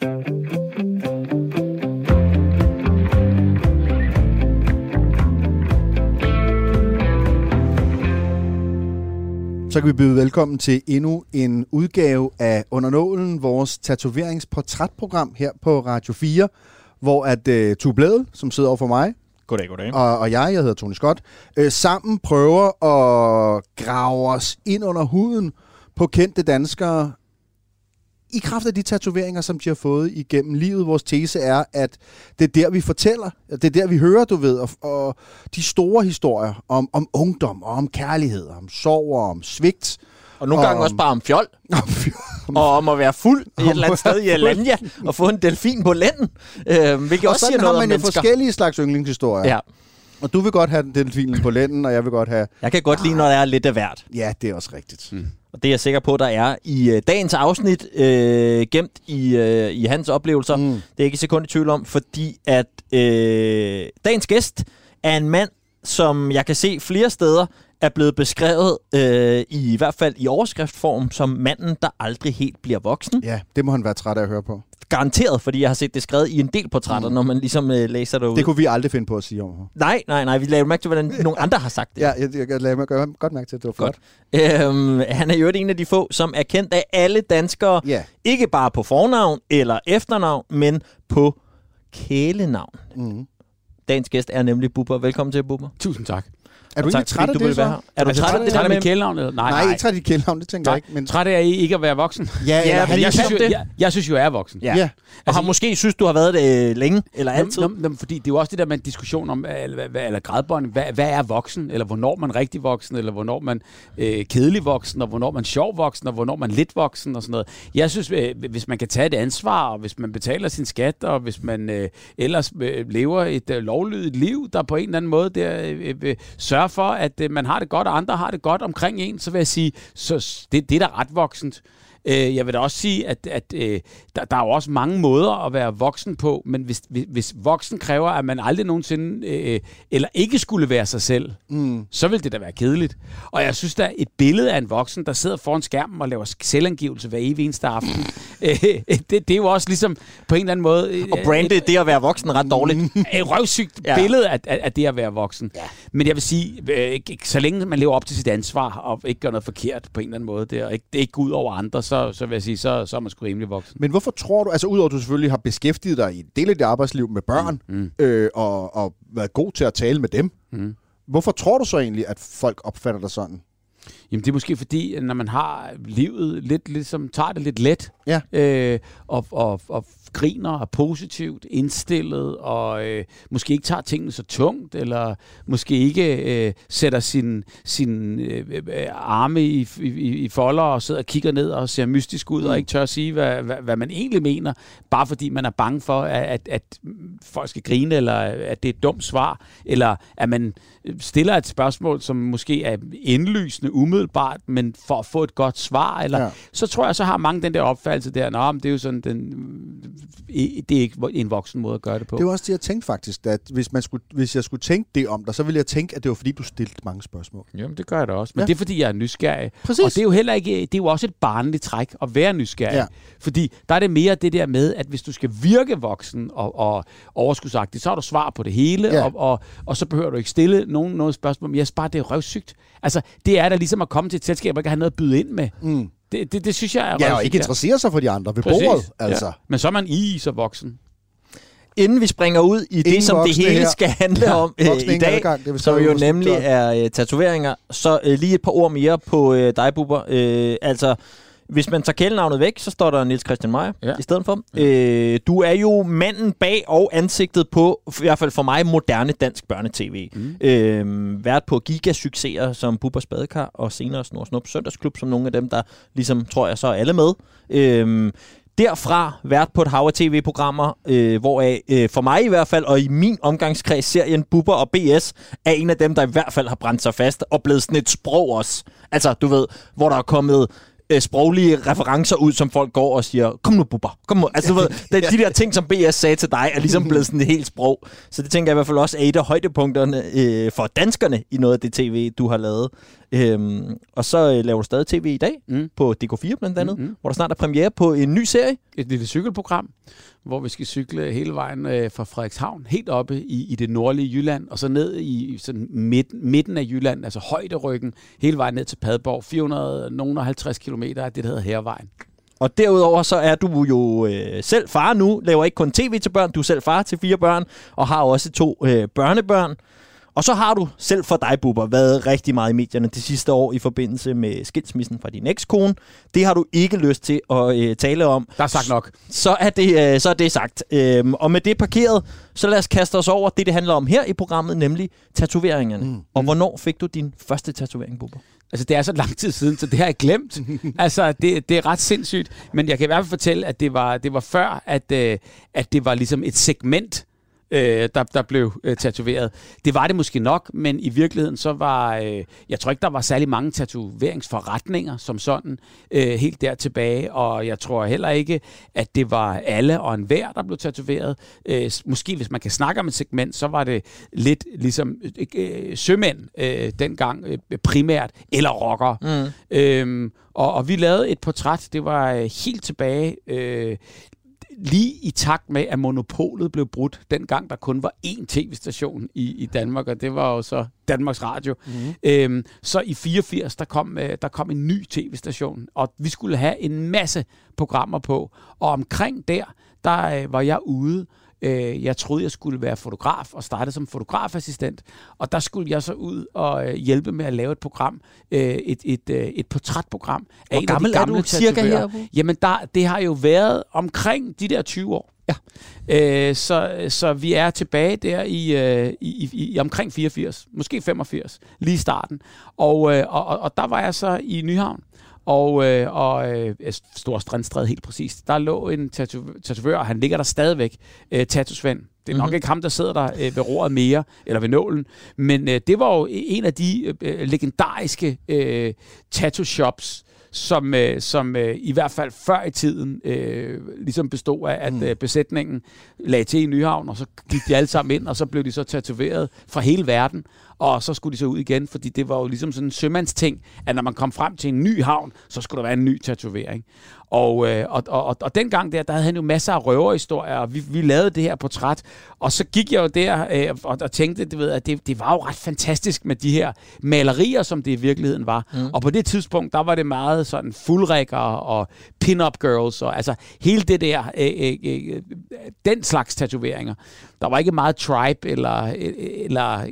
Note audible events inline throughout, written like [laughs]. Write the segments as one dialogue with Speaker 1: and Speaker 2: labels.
Speaker 1: Så kan vi byde velkommen til endnu en udgave af Under Nålen, vores tatoveringsportrætprogram her på Radio 4, hvor at Tue Blædel, som sidder over for mig,
Speaker 2: Goddag, goddag.
Speaker 1: og, og jeg, jeg hedder Tony Scott, øh, sammen prøver at grave os ind under huden på kendte danskere i kraft af de tatoveringer, som de har fået igennem livet. Vores tese er, at det er der, vi fortæller, det er der, vi hører, du ved, og, og de store historier om, om ungdom, og om kærlighed, om sorg og om svigt.
Speaker 2: Og nogle gange
Speaker 1: om-
Speaker 2: også bare om fjol, [laughs]
Speaker 1: Om,
Speaker 2: og om at være fuld et eller andet sted i Alanya, og få en delfin på lænden, øh, hvilket
Speaker 1: og
Speaker 2: også siger
Speaker 1: sådan har
Speaker 2: noget om
Speaker 1: man jo
Speaker 2: mennesker.
Speaker 1: forskellige slags yndlingshistorier.
Speaker 2: Ja,
Speaker 1: Og du vil godt have den delfinen på lænden, og jeg vil godt have...
Speaker 2: jeg kan godt lide, når der er lidt af hvert.
Speaker 1: Ja, det er også rigtigt. Mm.
Speaker 2: Og det er jeg sikker på, der er i øh, dagens afsnit, øh, gemt i, øh, i hans oplevelser.
Speaker 1: Mm.
Speaker 2: Det er ikke et sekund i tvivl om, fordi at øh, dagens gæst er en mand, som jeg kan se flere steder er blevet beskrevet, øh, i, i hvert fald i overskriftform, som manden, der aldrig helt bliver voksen.
Speaker 1: Ja, det må han være træt af at høre på.
Speaker 2: Garanteret, fordi jeg har set det skrevet i en del portrætter, mm. når man ligesom øh, læser derude.
Speaker 1: Det kunne vi aldrig finde på at sige om ham.
Speaker 2: Nej, nej, nej. Vi laver mærke til, hvordan nogle andre har sagt det.
Speaker 1: Ja, jeg, jeg, mig gøre godt mærke til, at det var flot.
Speaker 2: Øhm, han er jo en af de få, som er kendt af alle danskere.
Speaker 1: Ja.
Speaker 2: Ikke bare på fornavn eller efternavn, men på kælenavn.
Speaker 1: Mm.
Speaker 2: Dagens gæst er nemlig Bubber. Velkommen til, Bubber.
Speaker 3: Tusind tak.
Speaker 1: Er du ikke træt af det, så?
Speaker 2: Er du
Speaker 3: Altså,
Speaker 2: træt af det der med...
Speaker 3: mit kælenavn? Nej,
Speaker 1: Nej, ikke træt af dit kælenavn, det tænker jeg ikke. Men...
Speaker 3: træt af ikke at være voksen.
Speaker 1: Ja,
Speaker 2: fordi
Speaker 1: han,
Speaker 3: jeg, synes jo, jeg, jeg synes jo, jeg er voksen.
Speaker 2: Ja.
Speaker 1: ja.
Speaker 2: Og
Speaker 3: Altså,
Speaker 2: har måske synes, du har været det øh, længe, eller altid.
Speaker 3: Fordi det er jo også det der med en diskussion om, hvad- eller gradbånd, hvad, hvad er voksen, eller hvornår man rigtig voksen, eller hvornår man øh, kedelig voksen, og hvornår man sjov voksen, og hvornår man lidt voksen, og sådan noget. Jeg synes, øh, hvis man kan tage et ansvar, og hvis man betaler sin skat, og hvis man øh, ellers øh, lever et øh, lovlydigt liv, der på en eller anden måde der, øh, sørge for, at øh, man har det godt, og andre har det godt omkring en, så vil jeg sige, så det, det er da ret voksent. Øh, jeg vil da også sige, at, at øh, der, der er jo også mange måder at være voksen på, men hvis, hvis, hvis voksen kræver, at man aldrig nogensinde, øh, eller ikke skulle være sig selv, mm. så vil det da være kedeligt. Og jeg synes, der er et billede af en voksen, der sidder foran skærmen og laver selvangivelse hver evig eneste aften. [laughs] øh, det, det er jo også ligesom på en eller anden måde... øh,
Speaker 2: Og brande det at være voksen ret dårligt. [laughs]
Speaker 3: et røvsygt
Speaker 2: Ja.
Speaker 3: ja. billede af, af, af det at være voksen. Ja. Men jeg vil sige, øh, så længe man lever op til sit ansvar, og ikke gør noget forkert på en eller anden måde, det, og ikke, det ikke går ud over andre, så, så vil jeg sige, så, så er man sgu rimelig voksen.
Speaker 1: Men hvorfor tror du, altså udover at du selvfølgelig har beskæftiget dig i en del af dit arbejdsliv med børn, mm. øh, og, og været god til at tale med dem,
Speaker 3: Mm.
Speaker 1: hvorfor tror du så egentlig, at folk opfatter dig sådan?
Speaker 3: Jamen det er måske fordi, at når man har livet lidt, ligesom tager det lidt let,
Speaker 1: Ja.
Speaker 3: øh, og, og, og griner og er positivt indstillet, og øh, måske ikke tager tingene så tungt, eller måske ikke øh, sætter sin, sin øh, arme i, i, i folder og sidder og kigger ned og ser mystisk ud, mm. og ikke tør at sige, hvad, hvad, hvad man egentlig mener, bare fordi man er bange for, at, at, at folk skal grine, eller at det er et dumt svar, eller at man stiller et spørgsmål, som måske er indlysende umiddelbart, men for at få et godt svar, eller
Speaker 1: ja.
Speaker 3: så tror jeg, så har mange den der opfattelse der, nå, men det er jo sådan, den, det er ikke en voksen måde at gøre det på.
Speaker 1: Det var også det, jeg tænkte faktisk, at hvis, man skulle, hvis jeg skulle tænke det om dig, så ville jeg tænke, at det var fordi, du stillede mange spørgsmål.
Speaker 3: Jamen, det gør jeg da også. Men
Speaker 1: Ja.
Speaker 3: det er, fordi jeg er nysgerrig.
Speaker 1: Præcis.
Speaker 3: Og det er jo heller ikke, det er jo også et barnligt træk at være nysgerrig.
Speaker 1: Ja.
Speaker 3: Fordi der er det mere det der med, at hvis du skal virke voksen og, og overskudsagtig, så har du svar på det hele,
Speaker 1: Ja.
Speaker 3: og, og, og så behøver du ikke stille nogen noget spørgsmål. Men jeg bare, det er røvsygt. Altså, det er da ligesom at komme til et selskab og ikke have noget at byde ind med.
Speaker 1: Mm.
Speaker 3: Det, det, det synes jeg er
Speaker 1: Ja, og ikke interessere sig for de andre ved bordet, altså.
Speaker 3: Ja. Men så er man i så voksen.
Speaker 2: Inden vi springer ud i
Speaker 1: Ingen
Speaker 2: det, som det hele
Speaker 1: her.
Speaker 2: skal handle om øh, i dag,
Speaker 1: adgang, det
Speaker 2: som jo nemlig
Speaker 1: Så-
Speaker 2: er øh, tatoveringer, så øh, lige et par ord mere på øh, dig, Bubber. Øh, altså, hvis man tager kælenavnet væk, så står der Niels Christian Meyer ja. I stedet for. Ja. Øh, du er jo manden bag og ansigtet på, i hvert fald for mig, moderne dansk børnetv. Mm. Øh, været på gigasucceser som Bubbers Badekar og senere Snor Snup Søndagsklub, som nogle af dem, der ligesom, tror jeg, så er alle med. Øh, Derfra været på et hav af tv-programmer, øh, hvoraf øh, for mig i hvert fald, og i min omgangskreds, serien Bubber og BS, er en af dem, der i hvert fald har brændt sig fast og blevet sådan et sprog også. Altså, du ved, hvor der er kommet øh, sproglige referencer ud, som folk går og siger, kom nu Bubber, kom nu. Altså, ved, [laughs] det, de der ting, som BS sagde til dig, er ligesom blevet sådan et helt sprog. Så det tænker jeg i hvert fald også er et af højdepunkterne øh, for danskerne i noget af det tv, du har lavet. Øhm, og så øh, laver du stadig tv i dag, mm. På DK4 blandt andet,
Speaker 3: Mm, mm.
Speaker 2: hvor der snart er premiere på en ny serie,
Speaker 3: et lille cykelprogram, hvor vi skal cykle hele vejen øh, fra Frederikshavn, helt oppe i, i det nordlige Jylland, og så ned i sådan midt, midten af Jylland, altså højderyggen, hele vejen ned til Padborg, 450 km af det, der hedder Hervejen.
Speaker 2: Og derudover så er du jo øh, selv far nu, laver ikke kun tv til børn, du er selv far til fire børn, og har også to øh, børnebørn. Og så har du selv for dig, Bubber, været rigtig meget i medierne de sidste år i forbindelse med skilsmissen fra din ekskone. Det har du ikke lyst til at øh, tale om.
Speaker 3: Der er sagt nok.
Speaker 2: Så er det, øh, så er det sagt. Øhm, og med det parkeret, så lad os kaste os over det, det handler om her i programmet, nemlig tatoveringerne. Mm. Og hvornår fik du din første tatovering, Bubber?
Speaker 3: Altså, det er så lang tid siden, så det har jeg glemt. [laughs] altså, det, det er ret sindssygt. Men jeg kan i hvert fald fortælle, at det var, det var før, at, øh, at det var ligesom et segment, øh, der, der blev øh, tatoveret. Det var det måske nok, men i virkeligheden så var, øh, jeg tror ikke, der var særlig mange tatoveringsforretninger som sådan øh, helt der tilbage, og jeg tror heller ikke, at det var alle og enhver, der blev tatoveret. Øh, måske hvis man kan snakke om et segment, så var det lidt ligesom øh, sømænd øh, dengang øh, primært, eller rockere. Mm. Øh, og, og vi lavede et portræt, det var øh, helt tilbage øh, lige i takt med, at monopolet blev brudt, dengang der kun var én tv-station i, i Danmark, og det var jo så Danmarks Radio. Mm-hmm. Øhm, så i 84, der kom, øh, der kom en ny tv-station, og vi skulle have en masse programmer på. Og omkring der, der øh, var jeg ude Øh, jeg troede, jeg skulle være fotograf og starte som fotografassistent. Og der skulle jeg så ud og øh, hjælpe med at lave et program, øh, et, et, øh, et portrætprogram
Speaker 2: af Hvor en gammel af de gamle er du cirka her?
Speaker 3: Jamen, der, det har jo været omkring de der 20 år. Ja. Øh, så, så vi er tilbage der i, øh, i, i, i omkring 84, måske 85, lige i starten. Og, øh, og, og der var jeg så i Nyhavn, og, øh, og øh, Stor Strandstræde helt præcist. Der lå en tatu- tatovør, og han ligger der stadigvæk, øh, Tatusvend. Det er nok mm-hmm. ikke ham, der sidder der øh, ved roret mere, eller ved nålen. Men øh, det var jo en af de øh, legendariske øh, tattoo shops, som, øh, som øh, i hvert fald før i tiden øh, ligesom bestod af, at mm. øh, besætningen lagde til i Nyhavn, og så gik de alle sammen ind, og så blev de så tatoveret fra hele verden og så skulle de så ud igen, fordi det var jo ligesom sådan en sømandsting, at når man kom frem til en ny havn, så skulle der være en ny tatovering. Og, øh, og, og, og, dengang der, der havde han jo masser af røverhistorier, og vi, vi lavede det her portræt, og så gik jeg jo der øh, og, og tænkte, du ved, at det, det var jo ret fantastisk med de her malerier, som det i virkeligheden var. Mm. Og på det tidspunkt, der var det meget sådan fuldrækker og pin-up girls, og altså hele det der, øh, øh, øh, den slags tatoveringer. Der var ikke meget tribe, eller, eller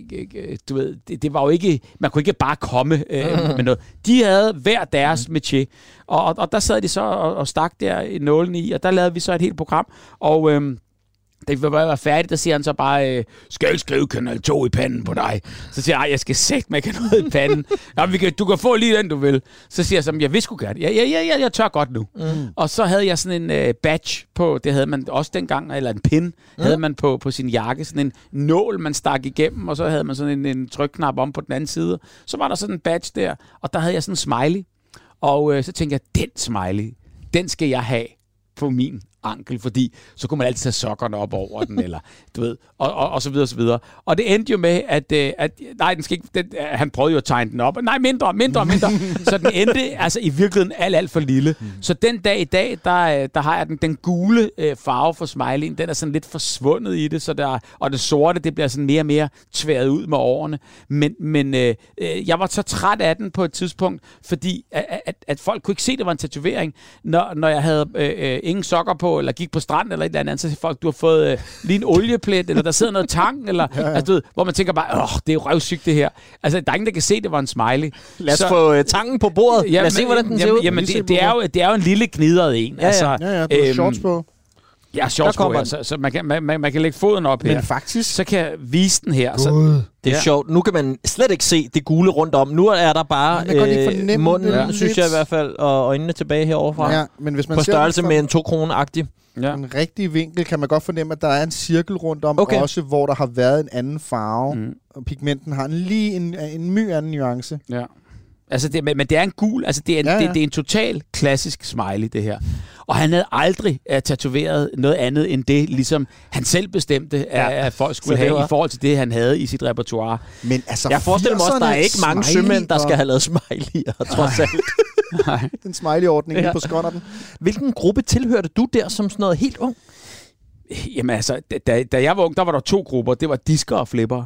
Speaker 3: du ved, det, det var jo ikke, man kunne ikke bare komme øh, med noget. De havde hver deres mm. métier, og, og, og der sad de så og, og stak der i nålen i, og der lavede vi så et helt program, og... Øh, da vi var færdige, der siger han så bare, øh, skal jeg skrive kanal 2 i panden på dig? Så siger jeg, jeg skal sætte mig noget i panden. [laughs] ja, vi kan, du kan få lige den, du vil. Så siger jeg så, jeg vil sgu gerne. Ja, ja, ja, ja, jeg tør godt nu. Mm. Og så havde jeg sådan en øh, badge på, det havde man også dengang, eller en pin, mm. havde man på, på sin jakke, sådan en nål, man stak igennem, og så havde man sådan en, en trykknap om på den anden side. Så var der sådan en badge der, og der havde jeg sådan en smiley. Og øh, så tænkte jeg, den smiley, den skal jeg have på min ankel, fordi så kunne man altid tage sokkerne op over den, eller du ved, og, og, og så videre, og så videre. Og det endte jo med, at, øh, at nej, den skal ikke, den, han prøvede jo at tegne den op, nej, mindre, mindre, mindre. [laughs] så den endte altså i virkeligheden alt, alt for lille. Mm. Så den dag i dag, der, øh, der har jeg den, den gule øh, farve for smileyen, den er sådan lidt forsvundet i det, så der, og det sorte, det bliver sådan mere og mere tværet ud med årene. Men, men øh, øh, jeg var så træt af den på et tidspunkt, fordi at, at, at folk kunne ikke se, at det var en tatovering, når, når jeg havde øh, øh, ingen sokker på, eller gik på stranden eller et eller andet, så siger folk, du har fået øh, lige en olieplet, eller der sidder noget tang, eller, [laughs] ja, ja. Altså, du ved, hvor man tænker bare, åh, det er røvsygt det her. Altså, der er ingen, der kan se, det var en smiley.
Speaker 2: Lad os så, få øh, tangen på bordet. Ja, Lad os se, hvordan den
Speaker 3: jamen,
Speaker 2: ser ud.
Speaker 3: Jamen, det, det, er jo, det er jo en lille knidret en.
Speaker 1: Ja, ja, altså, ja, ja du har øhm, shorts på.
Speaker 3: Ja, shorts på, ja, så, så man, kan, man, man, man kan lægge foden op
Speaker 1: Men
Speaker 3: her.
Speaker 1: Men faktisk...
Speaker 3: Så kan jeg vise den her.
Speaker 2: Så, det er ja. sjovt. Nu kan man slet ikke se det gule rundt om. Nu er der bare øh, munden, ja. synes jeg i hvert fald, og øjnene tilbage heroverfra. Ja, men hvis man på størrelse med en to kroner-agtig.
Speaker 1: Ja. En rigtig vinkel kan man godt fornemme, at der er en cirkel rundt om, okay. også hvor der har været en anden farve. Mm. Og pigmenten har en, lige en, en my anden nuance.
Speaker 3: Ja. Altså det, men, men det er en gul, altså det er en, ja, ja. Det, det er en total klassisk smiley, det her. Og han havde aldrig uh, tatoveret noget andet end det, ligesom han selv bestemte, ja. at folk skulle have i forhold til det, han havde i sit repertoire.
Speaker 2: Men altså, jeg forestiller mig også, at der er ikke mange sømænd, der skal have lavet smiley'er, trods alt. [laughs]
Speaker 3: Nej.
Speaker 1: Den smiley-ordning. Ja. på skotterten.
Speaker 2: Hvilken gruppe tilhørte du der som sådan noget helt ung?
Speaker 3: Jamen altså, da, da jeg var ung, der var der to grupper. Det var disker og flipper.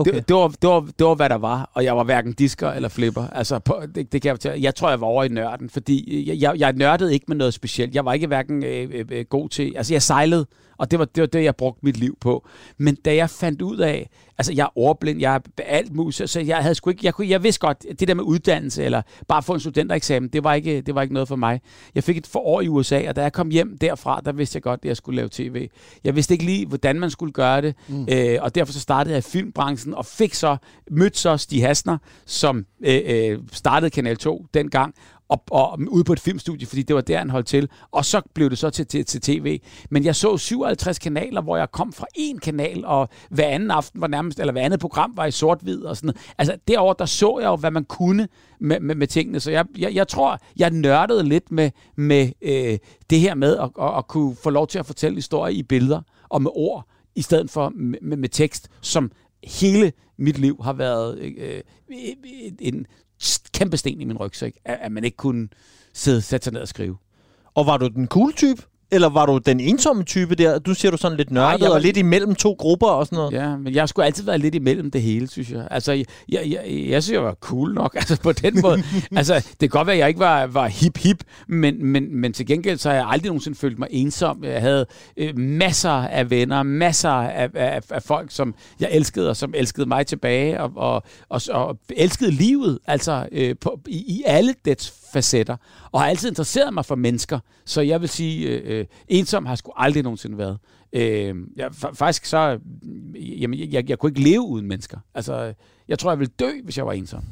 Speaker 3: Okay. Det, det, var, det, var, det var, hvad der var, og jeg var hverken disker eller flipper. Altså, på, det, det kan jeg, fortælle. jeg tror, jeg var over i nørden, fordi jeg, jeg, jeg nørdede ikke med noget specielt. Jeg var ikke hverken øh, øh, øh, god til... Altså, jeg sejlede, og det var, det var det, jeg brugte mit liv på. Men da jeg fandt ud af... Altså, jeg er overblind, jeg er alt muligt, så- så jeg havde sgu ikke... Jeg, kunne, jeg vidste godt, det der med uddannelse, eller bare få en studentereksamen, det var, ikke, det var ikke noget for mig. Jeg fik et forår i USA, og da jeg kom hjem derfra, der vidste jeg godt, at jeg skulle lave tv. Jeg vidste ikke lige, hvordan man skulle gøre det, mm. øh, og derfor så startede jeg i filmbranchen, og fik så, mødte så Stig Hasner, som øh, øh, startede Kanal 2 dengang, og, og ude på et filmstudie, fordi det var der, han holdt til. Og så blev det så til, til, til tv. Men jeg så 57 kanaler, hvor jeg kom fra en kanal, og hver anden aften var nærmest, eller hver andet program var i sort-hvid og sådan noget. Altså derover der så jeg jo, hvad man kunne med, med, med tingene. Så jeg, jeg, jeg tror, jeg nørdede lidt med, med øh, det her med at, at, at kunne få lov til at fortælle historier i billeder og med ord, i stedet for med, med, med tekst, som hele mit liv har været øh, øh en kæmpe sten i min rygsæk, at, at man ikke kunne sidde, sætte sig ned og skrive.
Speaker 2: Og var du den cool type? Eller var du den ensomme type der? Du siger du sådan lidt nørdet
Speaker 3: jeg var-
Speaker 2: og lidt imellem to grupper og sådan noget.
Speaker 3: Ja, men jeg sgu altid været lidt imellem det hele, synes jeg. Altså, jeg, jeg, jeg, jeg synes, jeg var cool nok, [laughs] altså på den måde. altså, det kan godt være, at jeg ikke var, var hip-hip, men, men, men til gengæld så har jeg aldrig nogensinde følt mig ensom. Jeg havde øh, masser af venner, masser af, af, af folk, som jeg elskede, og som elskede mig tilbage, og, og, og, og elskede livet, altså øh, på, i, i alle dets facetter, og har altid interesseret mig for mennesker. Så jeg vil sige, øh, øh ensom har jeg sgu aldrig nogensinde været. Øh, jeg, faktisk så, øh, jamen, jeg, jeg, jeg kunne ikke leve uden mennesker. Altså, jeg tror, jeg ville dø, hvis jeg var ensom.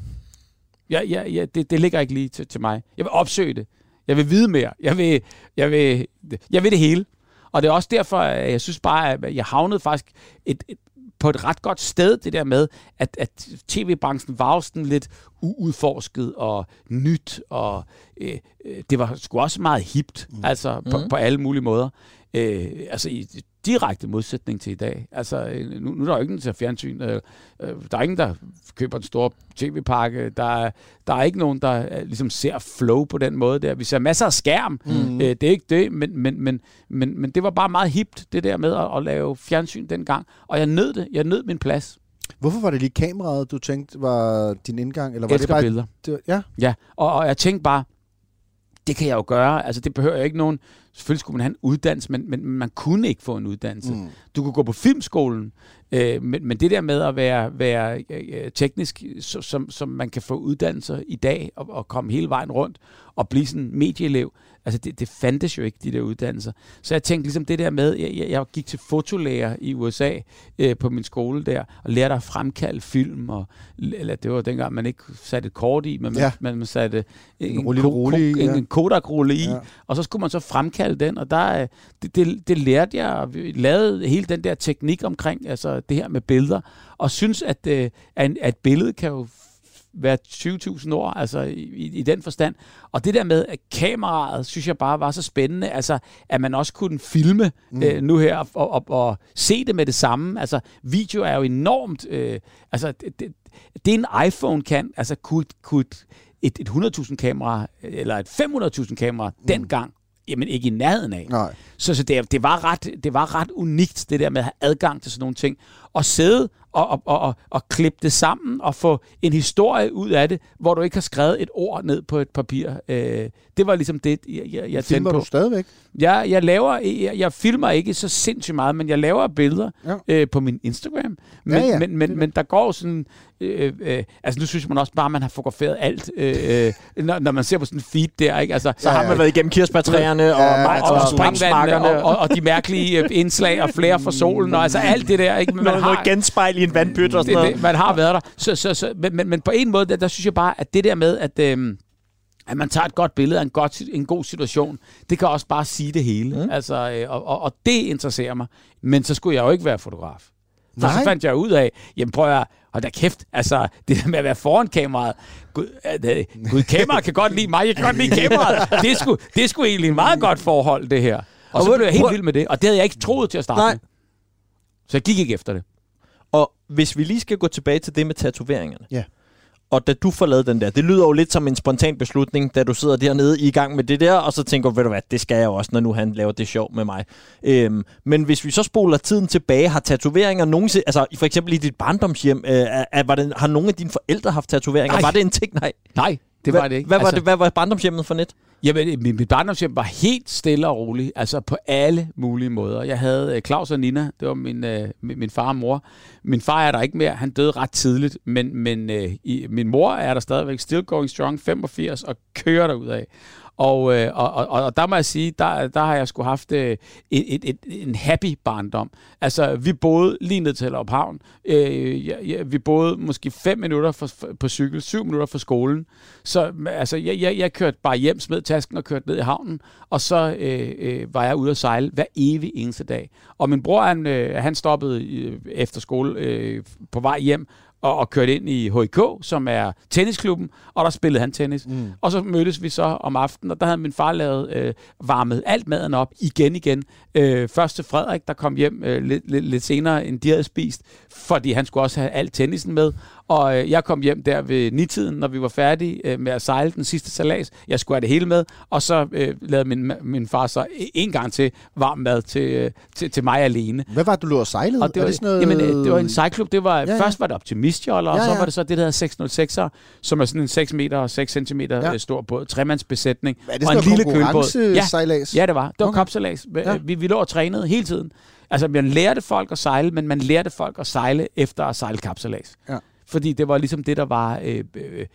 Speaker 3: Jeg, jeg, jeg, det, det ligger ikke lige til, til mig. Jeg vil opsøge det. Jeg vil vide mere. Jeg vil, jeg vil, jeg vil det hele. Og det er også derfor, at jeg synes bare, at jeg havnede faktisk et, et, på et ret godt sted, det der med, at, at tv-branchen var jo sådan lidt uudforsket og nyt, og øh, øh, det var sgu også meget hipt, mm. altså på,
Speaker 2: Mhm.
Speaker 3: på alle mulige måder. Øh, altså i direkte modsætning til i dag. Altså, øh, nu, nu er der jo ikke nogen til fjernsyn. Øh, øh, der er ingen, der køber en stor tv-pakke. Der er, der er ikke nogen, der øh, ligesom ser flow på den måde der. Vi ser masser af skærm. Mm. Øh, det er ikke det, men, men, men, men, men det var bare meget hipt, det der med at, at lave fjernsyn dengang. Og jeg nød det. Jeg nød min plads.
Speaker 1: Hvorfor var det lige kameraet, du tænkte var din indgang? Eller var
Speaker 3: Elsker
Speaker 1: det bare...
Speaker 3: billeder.
Speaker 1: Det var, ja.
Speaker 3: Ja, og, og jeg tænkte bare, det kan jeg jo gøre. Altså, det behøver jeg ikke nogen... Selvfølgelig skulle man have en uddannelse, men, men man kunne ikke få en uddannelse. Mm. Du kunne gå på filmskolen, øh, men, men det der med at være, være øh, teknisk, så, som, som man kan få uddannelser i dag, og, og komme hele vejen rundt, og blive sådan en medieelev, altså det, det fandtes jo ikke, de der uddannelser. Så jeg tænkte ligesom det der med, jeg, jeg, jeg gik til fotolærer i USA øh, på min skole der, og lærte at fremkalde film, og, eller det var dengang, man ikke satte et kort i, men man,
Speaker 1: Ja.
Speaker 3: man, man satte en,
Speaker 1: rulle-
Speaker 3: ko-
Speaker 1: rulle i,
Speaker 3: ko-
Speaker 1: ja.
Speaker 3: en Kodak-rulle i,
Speaker 1: Ja.
Speaker 3: og så skulle man så fremkalde den, og der, øh, det, det, det lærte jeg, og vi lavede hele den der teknik omkring, altså det her med billeder, og synes, at, øh, at en- at et billede kan jo være 20.000 år, altså i, i, den forstand. Og det der med, at kameraet, synes jeg bare var så spændende, altså at man også kunne filme mm. øh, nu her, og, og, og se det med det samme. Altså video er jo enormt, øh, altså det, det, det en iPhone kan, altså kunne, kunne et, et, et 100.000 kamera, eller et 500.000 kamera mm. dengang, jamen ikke i nærheden af.
Speaker 1: Nej.
Speaker 3: Så, så det, det, var ret, det var ret unikt, det der med at have adgang til sådan nogle ting. Og sidde og, og, og, og, og klippe det sammen og få en historie ud af det, hvor du ikke har skrevet et ord ned på et papir. Øh, det var ligesom det, jeg, jeg, jeg
Speaker 1: Filmer
Speaker 3: på.
Speaker 1: du stadigvæk?
Speaker 3: Jeg, jeg, laver, jeg, jeg filmer ikke så sindssygt meget, men jeg laver billeder
Speaker 1: Ja.
Speaker 3: ja. øh, på min Instagram. Men,
Speaker 1: Ja, ja.
Speaker 3: men, men, men der går sådan... Øh, øh, altså nu synes man også bare, at man har fotograferet alt, øh, øh, når, når man ser på sådan en feed der. Ikke? Altså,
Speaker 2: Så har man været igennem kirsebærtræerne og,
Speaker 1: Ja,
Speaker 2: ja,
Speaker 3: og,
Speaker 2: og,
Speaker 3: og springvandene og, og, og de mærkelige øh, indslag og flere fra solen og altså alt det der. Ikke? Men man
Speaker 2: noget, genspejl i en vandpyt og sådan noget.
Speaker 3: det, man har været der. Så, så, så, men, men, men på en måde, der, der synes jeg bare, at det der med, at, øhm, at man tager et godt billede af en, godt, en god situation, det kan også bare sige det hele. Mm. Altså, øh, og, og, og det interesserer mig. Men så skulle jeg jo ikke være fotograf. For
Speaker 1: Nej.
Speaker 3: så fandt jeg ud af, jamen prøv at hold da kæft, altså det der med at være foran kameraet, Gud, øh, Gud kameraet kan godt lide mig, jeg kan godt lide kameraet. Det er sgu, det er sgu egentlig et meget godt forhold, det her. Og,
Speaker 2: Og
Speaker 3: og så blev jeg helt vild med det, og det havde jeg ikke troet til at starte
Speaker 2: Nej.
Speaker 3: med. Så jeg gik ikke efter det.
Speaker 2: Og hvis vi lige skal gå tilbage til det med tatoveringerne.
Speaker 1: Ja.
Speaker 2: og da du får lavet den der, det lyder jo lidt som en spontan beslutning, da du sidder dernede i gang med det der, og så tænker ved du hvad, det skal jeg også, når nu han laver det sjov med mig. Øhm, men hvis vi så spoler tiden tilbage, har tatoveringer nogensinde, altså for eksempel i dit barndomshjem, øh, er, var det, har nogle af dine forældre haft tatoveringer?
Speaker 3: Nej.
Speaker 2: Var det en ting? Nej.
Speaker 3: Nej, det var det ikke.
Speaker 2: Hvad, var, det, hvad var barndomshjemmet for net?
Speaker 3: Jamen, mit, mit barndomshjem var helt stille og roligt, altså på alle mulige måder. Jeg havde øh, Claus og Nina, det var min, øh, min, min far og mor. Min far er der ikke mere, han døde ret tidligt, men, men øh, i, min mor er der stadigvæk, still going strong, 85, og kører derud af. Og, øh, og, og, og der må jeg sige, der, der har jeg sgu haft øh, et, et, et, en happy barndom. Altså, vi boede lige ned til Hellerup Havn. Øh, ja, ja, vi boede måske 5 minutter for, for, på cykel, 7 minutter fra skolen. Så altså, jeg, jeg, jeg kørte bare hjem, smed tasken og kørte ned i havnen, og så øh, øh, var jeg ude at sejle hver evig eneste dag. Og min bror, han, øh, han stoppede øh, efter skole øh, på vej hjem, og, og kørte ind i HIK, som er tennisklubben, og der spillede han tennis. Mm. Og så mødtes vi så om aftenen, og der havde min far lavet øh, varmet alt maden op igen igen. Øh, først til Frederik, der kom hjem øh, lidt, lidt, lidt senere, end de havde spist, fordi han skulle også have alt tennisen med. Og øh, jeg kom hjem der ved nitiden, når vi var færdige øh, med at sejle den sidste salas. Jeg skulle have det hele med, og så øh, lavede min, min far så en gang til varm mad til, øh, til, til mig alene.
Speaker 1: Hvad var det, du lå og sejlede?
Speaker 3: Og det var,
Speaker 1: det sådan noget...
Speaker 3: jamen, øh, det var en sejlklub. Det var,
Speaker 1: Ja,
Speaker 3: ja. Først var det optimistjoller, og
Speaker 1: Ja,
Speaker 3: så
Speaker 1: ja.
Speaker 3: var det så det, der hedder 606'er, som er sådan en 6 meter og 6 cm
Speaker 1: Ja.
Speaker 3: ja. stor båd. Tremandsbesætning.
Speaker 1: Er det
Speaker 3: og en lille kølbåd. Ja,
Speaker 1: konkurrencesejlads?
Speaker 3: ja, det var. Det var
Speaker 1: Okay.
Speaker 3: kapsalas.
Speaker 1: Ja.
Speaker 3: Vi, vi lå og trænede hele tiden. Altså, man lærte folk at sejle, men man lærte folk at sejle efter at sejle kapsalas.
Speaker 1: Ja.
Speaker 3: Fordi det var ligesom det, der var øh, øh,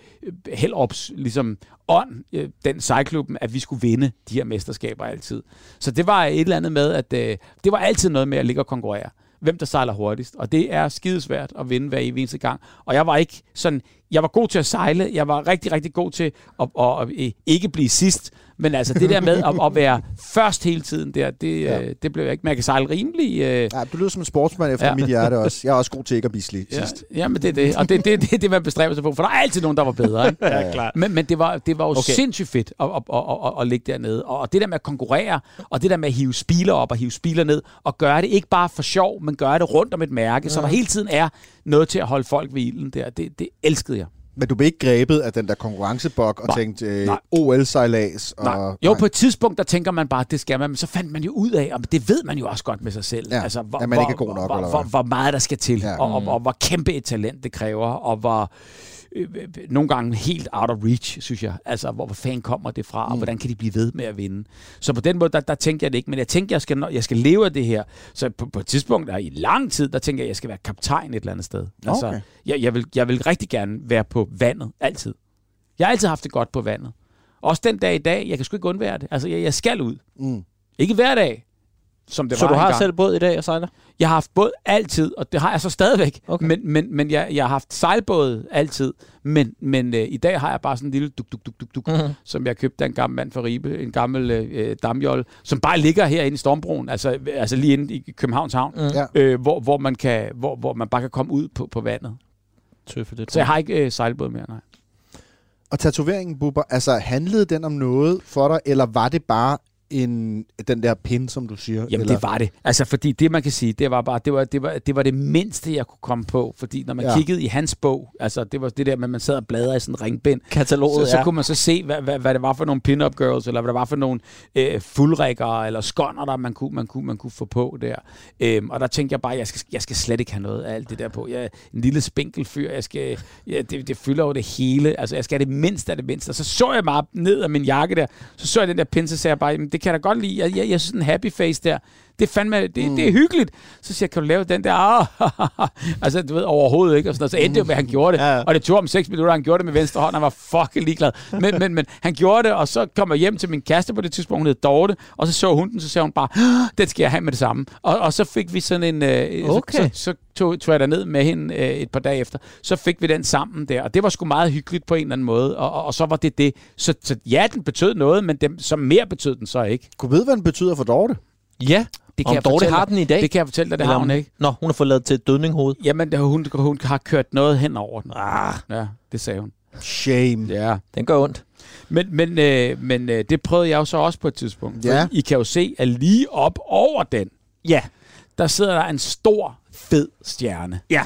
Speaker 3: Hellerups ligesom ånd, øh, den sejlklubben, at vi skulle vinde de her mesterskaber altid. Så det var et eller andet med, at øh, det var altid noget med at ligge og konkurrere. Hvem der sejler hurtigst. Og det er skidesvært at vinde hver evig eneste gang. Og jeg var ikke sådan... Jeg var god til at sejle. Jeg var rigtig, rigtig god til at, at, at, at ikke blive sidst. Men altså det der med at, at være [laughs] først hele tiden, der, det,
Speaker 1: Ja.
Speaker 3: ja. øh, det blev jeg ikke. Men jeg kan sejle rimelig... Øh,
Speaker 1: Ja, du lyder som en sportsmand efter ja.
Speaker 3: Ja.
Speaker 1: mit hjerte også. Jeg er også god til ikke at blive slidt
Speaker 3: Ja,
Speaker 1: sidst.
Speaker 3: ja, men det er det. Og det er det, det, det, man bestræber sig på. For der er altid nogen, der var bedre. Ikke? [laughs]
Speaker 2: Ja, klart.
Speaker 3: Men, men det var, det var jo
Speaker 2: Okay.
Speaker 3: sindssygt fedt at, at, at, at, at ligge dernede. Og, og det der med at konkurrere, og det der med at hive spiler op og hive spiler ned, og gøre det ikke bare for sjov, men gøre det rundt om et mærke, så der hele tiden er noget til at holde folk ved ilden der. Det, det elskede jeg.
Speaker 1: Men du blev ikke grebet af den der konkurrencebok og
Speaker 3: Nej.
Speaker 1: tænkte øh,
Speaker 3: Nej.
Speaker 1: OL-sejlads? Og,
Speaker 3: Nej. Jo, på et tidspunkt, der tænker man bare, at det skal man, men så fandt man jo ud af, og det ved man jo også godt med sig selv,
Speaker 1: Ja,
Speaker 3: altså, hvor,
Speaker 1: at man ikke er
Speaker 3: hvor,
Speaker 1: god nok,
Speaker 3: hvor,
Speaker 1: eller
Speaker 3: hvor,
Speaker 1: hvad?
Speaker 3: hvor meget der skal til,
Speaker 1: Ja.
Speaker 3: ja. og, og, og hvor kæmpe et talent det kræver, og hvor øh, øh, nogle gange helt out of reach, synes jeg. Altså, hvor, hvor fanden kommer det fra, og hvordan kan de blive ved med at vinde? Så på den måde, der, der tænker jeg det ikke, men jeg tænker, jeg skal, jeg skal leve af det her. Så på, på et tidspunkt, der i lang tid, der tænker jeg, jeg skal være kaptajn et eller andet sted. Altså,
Speaker 1: Okay.
Speaker 3: jeg, jeg, vil, jeg vil rigtig gerne være på vandet, altid. Jeg har altid haft det godt på vandet. Også den dag i dag, jeg kan sgu ikke undvære det. Altså, jeg, jeg skal ud.
Speaker 1: Mm.
Speaker 3: Ikke hver dag, som det
Speaker 2: Så
Speaker 3: var
Speaker 2: du har
Speaker 3: engang.
Speaker 2: selv båd i dag og sejler?
Speaker 3: Jeg har haft båd altid, og det har jeg så stadigvæk.
Speaker 2: Okay.
Speaker 3: Men, men, men jeg, jeg har haft sejlbåd altid. Men, men øh, i dag har jeg bare sådan en lille duk, duk, duk, duk, duk,
Speaker 2: Mhm.
Speaker 3: som jeg købte af en gammel mand fra Ribe, en gammel øh, damjolle, som bare ligger herinde i Stormbroen, altså, altså lige inde i Københavns Havn,
Speaker 2: Mm.
Speaker 3: Øh, hvor, hvor, man kan, hvor, hvor man bare kan komme ud på, på vandet.
Speaker 2: Tøffe det.
Speaker 3: Så jeg har ikke øh, sejlbåd mere, nej.
Speaker 1: Og tatoveringen, Bubber, altså handlede den om noget for dig, eller var det bare en, den der pin, som du siger?
Speaker 3: Jamen,
Speaker 1: eller?
Speaker 3: det var det. Altså, fordi det, man kan sige, det var bare, det var, det var, det var det mindste, jeg kunne komme på. Fordi når man
Speaker 1: Ja.
Speaker 3: kiggede i hans bog, altså, det var det der med, at man sad og bladrede i sådan en ringbind,
Speaker 2: Kataloget,
Speaker 3: så, så
Speaker 2: ja.
Speaker 3: kunne man så se, hvad, hvad, hvad det var for nogle pin-up girls, eller hvad det var for nogle øh, fuldrækker, eller skånder, der man kunne, man kunne, man kunne få på der. Øhm, og der tænkte jeg bare, jeg skal, jeg skal slet ikke have noget af alt det der på. Jeg er en lille spinkel fyr, jeg skal, ja, det, det fylder jo det hele. Altså, jeg skal have det mindste af det mindste. Og så så jeg bare ned af min jakke der, så så jeg den der pin, så sagde jeg bare, "Jamen, det kan jeg da godt lide. Jeg, jeg, jeg synes, en happy face der, det er fandme, det, mm. det er hyggeligt. Så siger jeg, kan du lave den der? Ah, [laughs] altså, du ved, overhovedet ikke. Og sådan noget. Så endte det med, at han gjorde det.
Speaker 2: Ja.
Speaker 3: Og det tog om 6 minutter, han gjorde det med venstre hånd. Han var fucking ligeglad. Men, men, men han gjorde det, og så kom jeg hjem til min kæreste på det tidspunkt, hun hed Dorte, og så så hun den, så sagde hun bare, "Ah, den skal jeg have med det samme. Og, og så fik vi sådan en... Øh,
Speaker 2: Okay.
Speaker 3: Så, så tog, tog jeg derned med hende øh, et par dage efter. Så fik vi den sammen der, og det var sgu meget hyggeligt på en eller anden måde. Og, og, og så var det det. Så, så ja, den betød noget, men dem, så mere betød den så ikke.
Speaker 1: Kunne vide, hvad den betyder for Dorte?
Speaker 2: Ja,
Speaker 3: Det
Speaker 2: om
Speaker 3: jeg
Speaker 2: Dorte
Speaker 3: fortælle
Speaker 2: har den i dag.
Speaker 3: Det kan jeg fortælle dig, det har
Speaker 2: Eller
Speaker 3: hun
Speaker 2: om-
Speaker 3: ikke.
Speaker 2: Nå, hun har fået lavet til et dødningehoved.
Speaker 3: Jamen, det- hun, hun har kørt noget hen over den.
Speaker 2: Ah,
Speaker 3: Ja, det sagde hun.
Speaker 1: Shame.
Speaker 3: Ja.
Speaker 2: den gør ondt.
Speaker 3: Men, men, øh, men øh, det prøvede jeg jo så også på et tidspunkt.
Speaker 1: Ja.
Speaker 3: I kan jo se, at lige op over den,
Speaker 2: Ja,
Speaker 3: der sidder der en stor, fed stjerne.
Speaker 2: ja.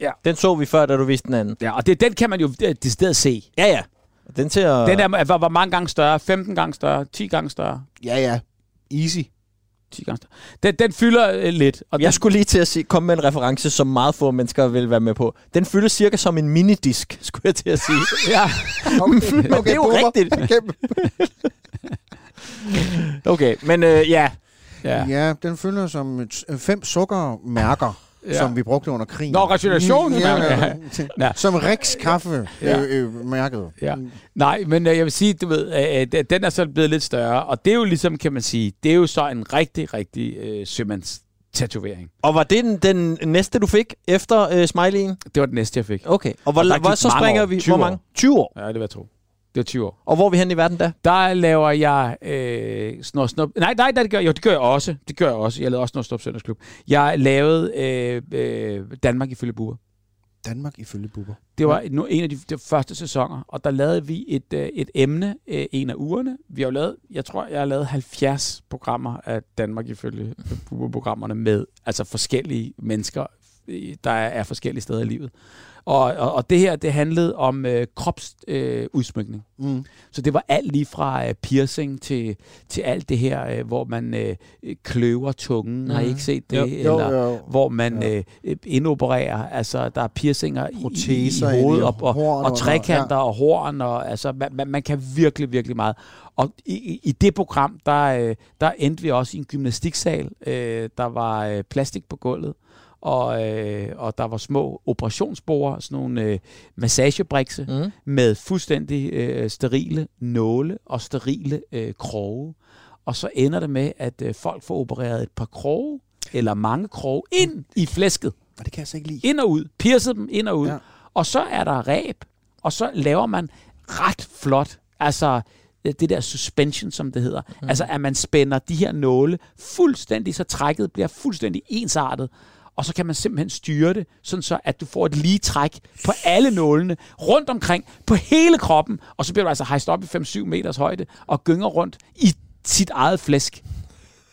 Speaker 3: Ja.
Speaker 2: Den så vi før, da du viste den anden.
Speaker 3: Ja, og det, den kan man jo øh, decideret se.
Speaker 2: Ja, ja. Den ser...
Speaker 3: Den er, var, var mange gange større. 15 gange større. 10 gange større.
Speaker 1: Ja, ja. Easy.
Speaker 3: 10 gange større. Den, den fylder øh, lidt. Og
Speaker 2: Jeg
Speaker 3: den,
Speaker 2: skulle lige til at sige, komme med en reference, som meget få mennesker vil være med på. Den fylder cirka som en minidisk, [laughs] skulle jeg til at sige.
Speaker 3: ja. [laughs]
Speaker 1: Okay,
Speaker 2: Men det er jo rigtigt. [laughs]
Speaker 1: Okay.
Speaker 2: Okay, men øh, ja.
Speaker 3: ja.
Speaker 1: Ja, den følger som et- fem sukkermærker,
Speaker 3: Ja.
Speaker 1: som vi brugte under krigen.
Speaker 3: Nå, rationation.
Speaker 1: Ja, ja.
Speaker 3: Ja.
Speaker 1: Som Rex kaffe
Speaker 3: Ja.
Speaker 1: øh, øh, mærket.
Speaker 3: Ja. Nej, men øh, jeg vil sige, du ved, øh, øh, den er så blevet lidt større, og det er jo ligesom, kan man sige, det er jo så en rigtig, rigtig øh, sømands tatovering.
Speaker 2: Og var det den, den næste, du fik efter øh, smileyen?
Speaker 3: Det var det næste, jeg fik.
Speaker 2: Okay. Og hvor,
Speaker 3: Og
Speaker 2: hvor så springer
Speaker 3: år.
Speaker 2: vi?
Speaker 3: 20
Speaker 2: Hvor mange? 20 år.
Speaker 3: Ja, det vil jeg tro. Det var 20 år.
Speaker 2: Og hvor er vi hen i verden da?
Speaker 3: Der laver jeg øh, snor, snop. Nej, nej, nej, det gør jeg. Jo, det gør jeg også. Det gør jeg også. Jeg lavede også noget Stop Søndagsklub. Jeg lavede øh, øh, Danmark ifølge Bubber.
Speaker 1: Danmark ifølge Bubber.
Speaker 3: Det var nu en af de, de første sæsoner, og der lavede vi et, øh, et emne øh, en af ugerne. Vi har jo lavet, jeg tror, jeg har lavet 70 programmer af Danmark ifølge Bubber-programmerne med altså forskellige mennesker, øh, der er, er forskellige steder i livet. Og, og, og det her, det handlede om øh, kropsudsmykning. Øh.
Speaker 1: Mm.
Speaker 3: Så det var alt lige fra øh, piercing til, til alt det her, øh, hvor man øh, kløver tungen. Mm. Har I ikke set det?
Speaker 2: Jo.
Speaker 3: Eller
Speaker 1: Jo, jo.
Speaker 3: hvor man
Speaker 1: Ja.
Speaker 3: øh, indopererer. Altså, der er piercinger i-
Speaker 1: Proteser
Speaker 3: i, i hovedet og, og, og
Speaker 1: og-
Speaker 3: trekanter og horn. Og, altså, man, man, man kan virkelig, virkelig meget. Og i, i- i det program, der, øh, der endte vi også i en gymnastiksal. Øh, der var øh, plastik på gulvet. Og, øh, og der var små operationsbord, sådan nogle øh, massagebrikse
Speaker 2: Mm.
Speaker 3: med fuldstændig øh, sterile nåle og sterile øh, kroge. Og så ender det med, at øh, folk får opereret et par kroge, eller mange kroge, ind i flæsket.
Speaker 1: Og det kan jeg så ikke lide.
Speaker 3: Ind og ud. Piercet dem ind og ud. Ja.
Speaker 1: Ja.
Speaker 3: Og så er der ræb, og så laver man ret flot, altså øh, det der suspension, som det hedder. Mm. Altså, at man spænder de her nåle fuldstændig, så trækket bliver fuldstændig ensartet. Og så kan man simpelthen styre det, sådan så at du får et lige træk på alle nålene, rundt omkring, på hele kroppen, og så bliver du altså hejst op i 5-7 meters højde, og gynger rundt i sit eget flæsk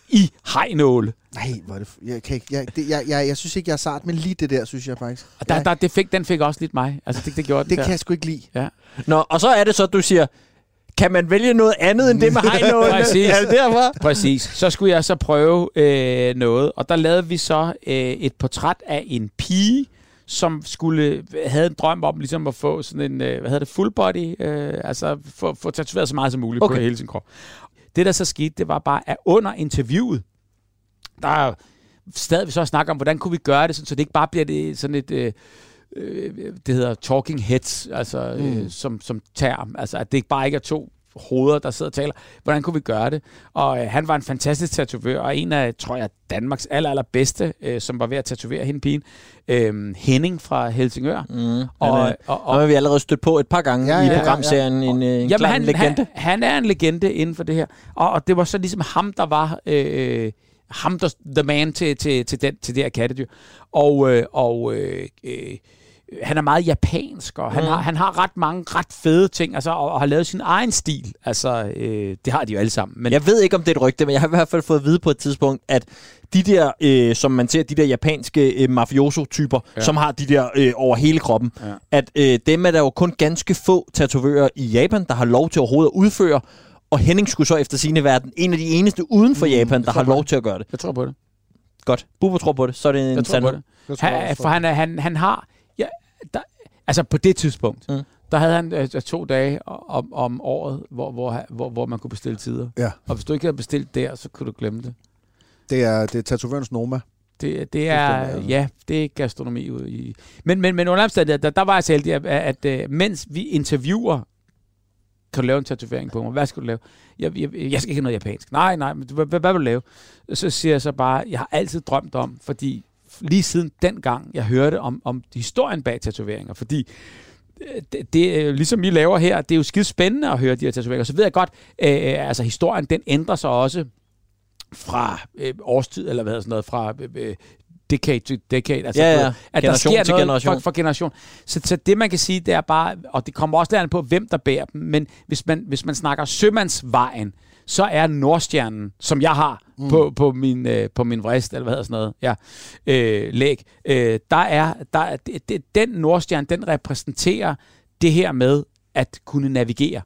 Speaker 3: i hejnåle.
Speaker 1: Nej, hvor er det... f- Jeg, kan ikke, jeg, det, jeg, jeg, jeg synes ikke, jeg er sart, men lige det der, synes jeg faktisk.
Speaker 3: Og der,
Speaker 1: jeg,
Speaker 3: der, det fik, den fik også lidt mig. Altså, det, det gjorde den
Speaker 1: det
Speaker 3: der.
Speaker 1: kan jeg sgu ikke lide.
Speaker 3: Ja.
Speaker 2: Nå, og så er det så, at du siger, kan man vælge noget andet end det med hejnålene? [laughs]
Speaker 3: Præcis.
Speaker 2: Er det derfor?
Speaker 3: Præcis. Så skulle jeg så prøve øh, noget, og der lavede vi så øh, et portræt af en pige, som skulle havde en drøm om ligesom at få sådan en, øh, hvad hedder det, full body, øh, altså få, få tatoveret så meget som muligt okay. På hele sin krop. Det, der så skete, det var bare, at under interviewet, der er stadig så snakke om, hvordan kunne vi gøre det, så det ikke bare bliver det, sådan et... Øh, øh, det hedder talking heads, altså mm. øh, som, som term. Altså, at det ikke bare ikke er to hoveder, der sidder og taler. Hvordan kunne vi gøre det? Og øh, han var en fantastisk tatovør, og en af, tror jeg, Danmarks aller, allerbedste, øh, som var ved at tatovere hende pigen. Øh, Henning fra Helsingør.
Speaker 2: Mm.
Speaker 3: Og,
Speaker 2: Og,
Speaker 3: og,
Speaker 2: og,
Speaker 3: og,
Speaker 2: og, har vi allerede stødt på et par gange
Speaker 1: Ja,
Speaker 2: i
Speaker 1: ja, ja,
Speaker 2: programserien. En, øh, en
Speaker 3: Jamen, han,
Speaker 2: legende.
Speaker 3: Han, han er en legende inden for det her. Og, og det var så ligesom ham, der var øh, ham, der the man til, til, til, den, til det her kattedyr. Og, øh, og øh, øh, han er meget japansk, og han,
Speaker 2: Mm.
Speaker 3: har, han har ret mange ret fede ting, altså, og, og har lavet sin egen stil. Altså, øh, det har de jo alle sammen. Men
Speaker 2: jeg ved ikke, om det er et rygte, men jeg har i hvert fald fået at vide på et tidspunkt, at de der, øh, som man ser, de der japanske øh, mafioso-typer,
Speaker 3: Ja.
Speaker 2: som har de der øh, over hele kroppen,
Speaker 3: Ja.
Speaker 2: at øh, dem er der jo kun ganske få tatovører i Japan, der har lov til overhovedet at udføre, og Henning skulle så efter sine verden en af de eneste uden for
Speaker 3: Mm,
Speaker 2: Japan, der har
Speaker 3: på
Speaker 2: lov til at gøre det.
Speaker 3: jeg tror på det.
Speaker 2: Godt. Bubber tror på det, så er det en
Speaker 3: Jeg tror på
Speaker 2: sandhed.
Speaker 3: Det
Speaker 1: jeg også.
Speaker 3: for han, er- han, han har... Der, altså på det tidspunkt, mm. Der havde han øh, to dage om, om året, hvor, hvor, hvor, hvor man kunne bestille tider.
Speaker 1: Ja.
Speaker 3: Og hvis du ikke havde bestilt der, så kunne du glemme det.
Speaker 1: Det er, det er tatovørens Noma.
Speaker 3: Det, det er, ja, det er gastronomi ude i... Men, men, men under omstændigheder, der, der var jeg så heldig, at, at, at mens vi interviewer, kan du lave en tatovering på mig? Hvad skal du lave? Jeg, jeg, jeg skal ikke have noget japansk. Nej, nej, men hvad, hvad vil du lave? Så siger jeg så bare, jeg har altid drømt om, fordi lige siden den gang, jeg hørte om, om historien bag tatoveringer, fordi øh, det, det, jo ligesom I laver her, det er jo skide spændende at høre de her tatoveringer. Så ved jeg godt, øh, altså historien, den ændrer sig også fra øh, årstid, eller hvad hedder sådan noget, fra øh, øh, decade to decade. Altså,
Speaker 2: Ja, ja.
Speaker 3: At
Speaker 2: Generation
Speaker 3: der
Speaker 2: til
Speaker 3: sker noget
Speaker 2: generation.
Speaker 3: For, for generation. Så, så det, man kan sige, det er bare, og det kommer også an på, hvem der bærer dem, men hvis man, hvis man snakker sømandsvejen, så er Nordstjernen, som jeg har mm. på, på, min, øh, på min vrist, eller hvad hedder sådan noget, ja, øh, læg, øh, der er, der, er- det, det, den Nordstjerne, den repræsenterer det her med at kunne navigere.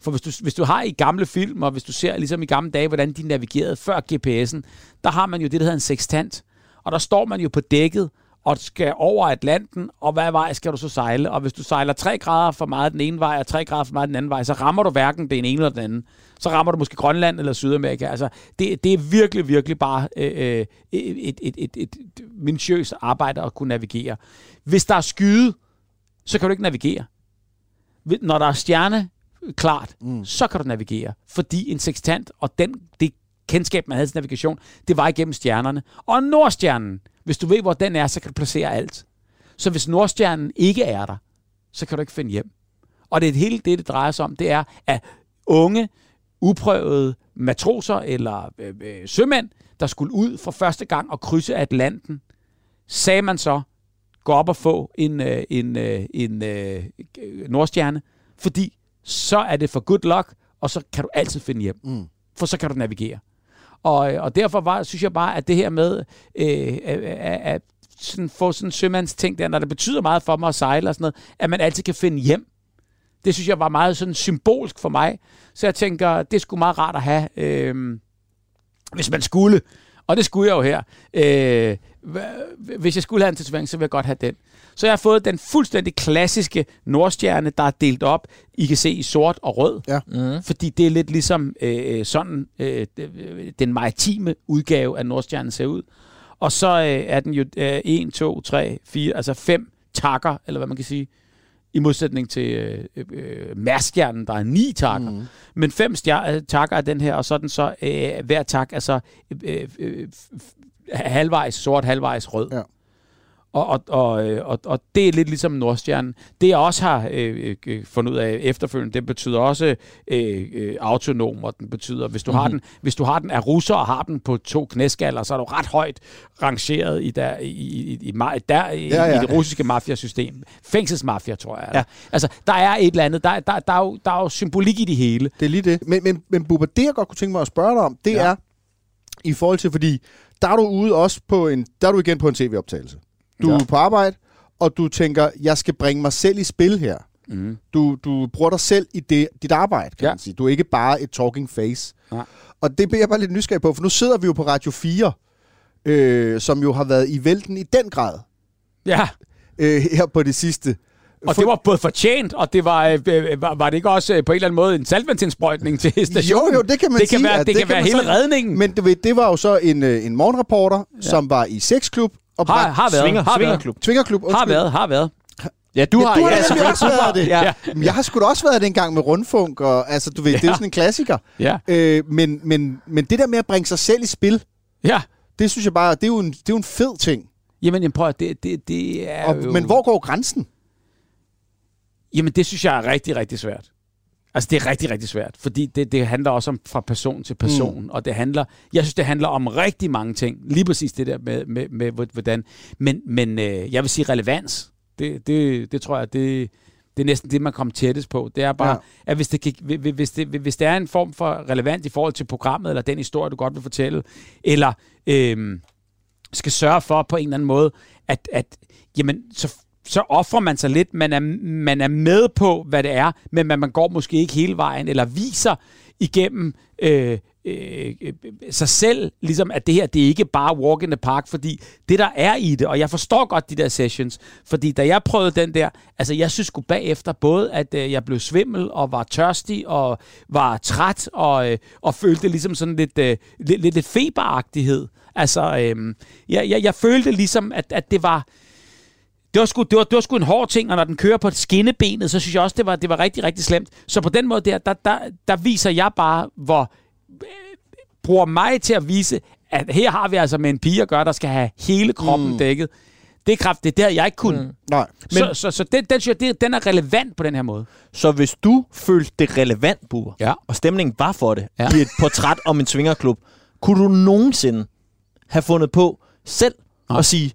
Speaker 3: For hvis du, hvis du har i gamle film, og hvis du ser ligesom i gamle dage, hvordan de navigerede før GPS'en, der har man jo det, der hedder en sextant. Og der står man jo på dækket, og skal over Atlanten, og hvad vej skal du så sejle? Og hvis du sejler 3 grader for meget den ene vej, og 3 grader for meget den anden vej, så rammer du hverken den ene eller den anden. Så rammer du måske Grønland eller Sydamerika. Altså, det, det er virkelig, virkelig bare øh, øh, et, et, et, et, minutiøst arbejde at kunne navigere. Hvis der er skyde, så kan du ikke navigere. Når der er stjerne klart, mm. så kan du navigere. Fordi en sextant og den, det kendskab, man havde til navigation, det var igennem stjernerne. Og Nordstjernen, hvis du ved, hvor den er, så kan du placere alt. Så hvis Nordstjernen ikke er der, så kan du ikke finde hjem. Og det er hele det, det drejer sig om, det er, at unge, uprøvede matroser eller øh, øh, sømænd, der skulle ud for første gang og krydse Atlanten, sagde man så, gå op og få en, øh, en, øh, en øh, nordstjerne, fordi så er det for good luck, og så kan du altid finde hjem. Mm. For så kan du navigere. Og, og derfor var, synes jeg bare, at det her med øh, at, at, sådan få sådan en sømandsting der, når det betyder meget for mig at sejle og sådan noget, at man altid kan finde hjem. Det synes jeg var meget sådan symbolsk for mig. Så jeg tænker, det skulle meget rart at have, øh, hvis man skulle. Og det skulle jeg jo her. Øh, hvis jeg skulle have en tatovering, så ville jeg godt have den. Så jeg har fået den fuldstændig klassiske Nordstjerne, der er delt op. I kan se i sort og rød.
Speaker 1: Ja.
Speaker 2: Mm.
Speaker 3: Fordi det er lidt ligesom øh, sådan, øh, det- den maritime udgave af Nordstjernen ser ud. Og så øh, er den jo øh, 1, 2, 3, 4, altså fem takker, eller hvad man kan sige. I modsætning til øh, øh, Mærstjernen, der er ni takker. Mm. Men fem stjer- øh, takker er den her, og så er den så, øh, hver tak er så øh, øh, halvvejs sort, halvvejs rød.
Speaker 1: Ja.
Speaker 3: Og, og, og, øh, og, og det er lidt ligesom Nordstjernen. Det jeg også har øh, øh, fundet ud af efterfølgende, det betyder også øh, øh, autonom, og den betyder, hvis du, mm-hmm. har den, hvis du har den af russer og har den på to knæskaller, så er du ret højt rangeret i, der, i, i, i, der, i,
Speaker 1: Ja, ja.
Speaker 3: i det russiske mafiasystem. Fængselsmafia, tror jeg.
Speaker 2: Ja.
Speaker 3: Altså, der er et eller andet, der, der, der, er jo, der er jo symbolik i det hele.
Speaker 1: Det er lige det. Men, men, men Bubba, det jeg godt kunne tænke mig at spørge dig om, det. Ja. er i forhold til, fordi der er du ude også på en, der er du igen på en tv-optagelse. Du ja.
Speaker 3: Ja.
Speaker 1: er på arbejde, og du tænker, jeg skal bringe mig selv i spil her.
Speaker 3: Mm.
Speaker 1: Du, du bruger dig selv i det, dit arbejde, kan ja.
Speaker 3: Ja.
Speaker 1: man sige. Du er ikke bare et talking face.
Speaker 3: Nej.
Speaker 1: Og det bliver jeg bare lidt nysgerrig på, for nu sidder vi jo på Radio 4, øh, som jo har været i vælten i den grad
Speaker 3: Ja,
Speaker 1: øh, her på det sidste.
Speaker 3: og det var både fortjent, og det var, øh, øh, var, var det ikke også øh, på en eller anden måde en saltvandsindsprøjtning til stationen?
Speaker 1: Jo, jo, det kan man
Speaker 3: det
Speaker 1: sige.
Speaker 3: Kan være,
Speaker 1: at
Speaker 3: det, kan
Speaker 1: kan
Speaker 3: være hele redningen.
Speaker 1: Men du ved, det var jo så en, øh, en morgenreporter, ja. som var i sexklub og
Speaker 3: har, har været.
Speaker 2: Svinger,
Speaker 3: har været.
Speaker 2: svingerklub.
Speaker 3: Har været, har været.
Speaker 2: Ja, du
Speaker 1: Ja,
Speaker 2: har,
Speaker 1: du har
Speaker 2: ja,
Speaker 1: nemlig også været det.
Speaker 2: Ja.
Speaker 1: Men Jeg har sgu da også været det en gang med rundfunk, og altså, du ved, ja. det er jo sådan en klassiker.
Speaker 3: Ja.
Speaker 1: Øh, men, men, men det der med at bringe sig selv i spil,
Speaker 3: Ja.
Speaker 1: det synes jeg bare, det er jo en, det er jo en fed ting.
Speaker 3: Jamen, jamen, prøv at, det, det, det er
Speaker 1: Og,
Speaker 3: jo...
Speaker 1: men hvor går grænsen?
Speaker 3: Jamen, det synes jeg er rigtig, rigtig svært. Altså, det er rigtig, rigtig svært, fordi det, det handler også om fra person til person, mm. og det handler, jeg synes, det handler om rigtig mange ting. Lige præcis det der med, med, med hvordan. Men, men øh, jeg vil sige relevans. Det, det, det tror jeg, det, det er næsten det, man kommer tættest på. Det er bare,
Speaker 1: Ja.
Speaker 3: at hvis det, kan, hvis, hvis, det, hvis det er en form for relevant i forhold til programmet, eller den historie, du godt vil fortælle, eller øh, skal sørge for på en eller anden måde, at, at jamen, så, så offrer man sig lidt. Man er, man er med på, hvad det er, men man, man går måske ikke hele vejen, eller viser igennem øh, øh, øh, sig selv, ligesom at det her, det er ikke bare walk in the park, fordi det der er i det, og jeg forstår godt de der sessions, fordi da jeg prøvede den der, altså jeg synes sgu bagefter både, at øh, jeg blev svimmel, og var tørstig, og var træt, og, øh, og følte ligesom sådan lidt, øh, lidt, lidt, lidt feberagtighed. Altså, øh, jeg, jeg, jeg følte ligesom, at, at det var, det var, sgu, det, var, det var sgu en hård ting, og når den kører på skinnebenet, så synes jeg også, det var, det var rigtig, rigtig slemt. Så på den måde der, der, der, der viser jeg bare, hvor øh, bruger mig til at vise, at her har vi altså med en pige at gøre, der skal have hele kroppen mm. dækket. Det er kraft, det er der, jeg ikke kunne. Mm.
Speaker 1: Nej.
Speaker 3: Men, så så, så den, den, det, den er relevant på den her måde.
Speaker 2: Så hvis du følte det relevant, Bur,
Speaker 3: Ja.
Speaker 2: og stemningen var for det,
Speaker 3: Ja.
Speaker 2: i et portræt om en svingerklub, kunne du nogensinde have fundet på selv og sige,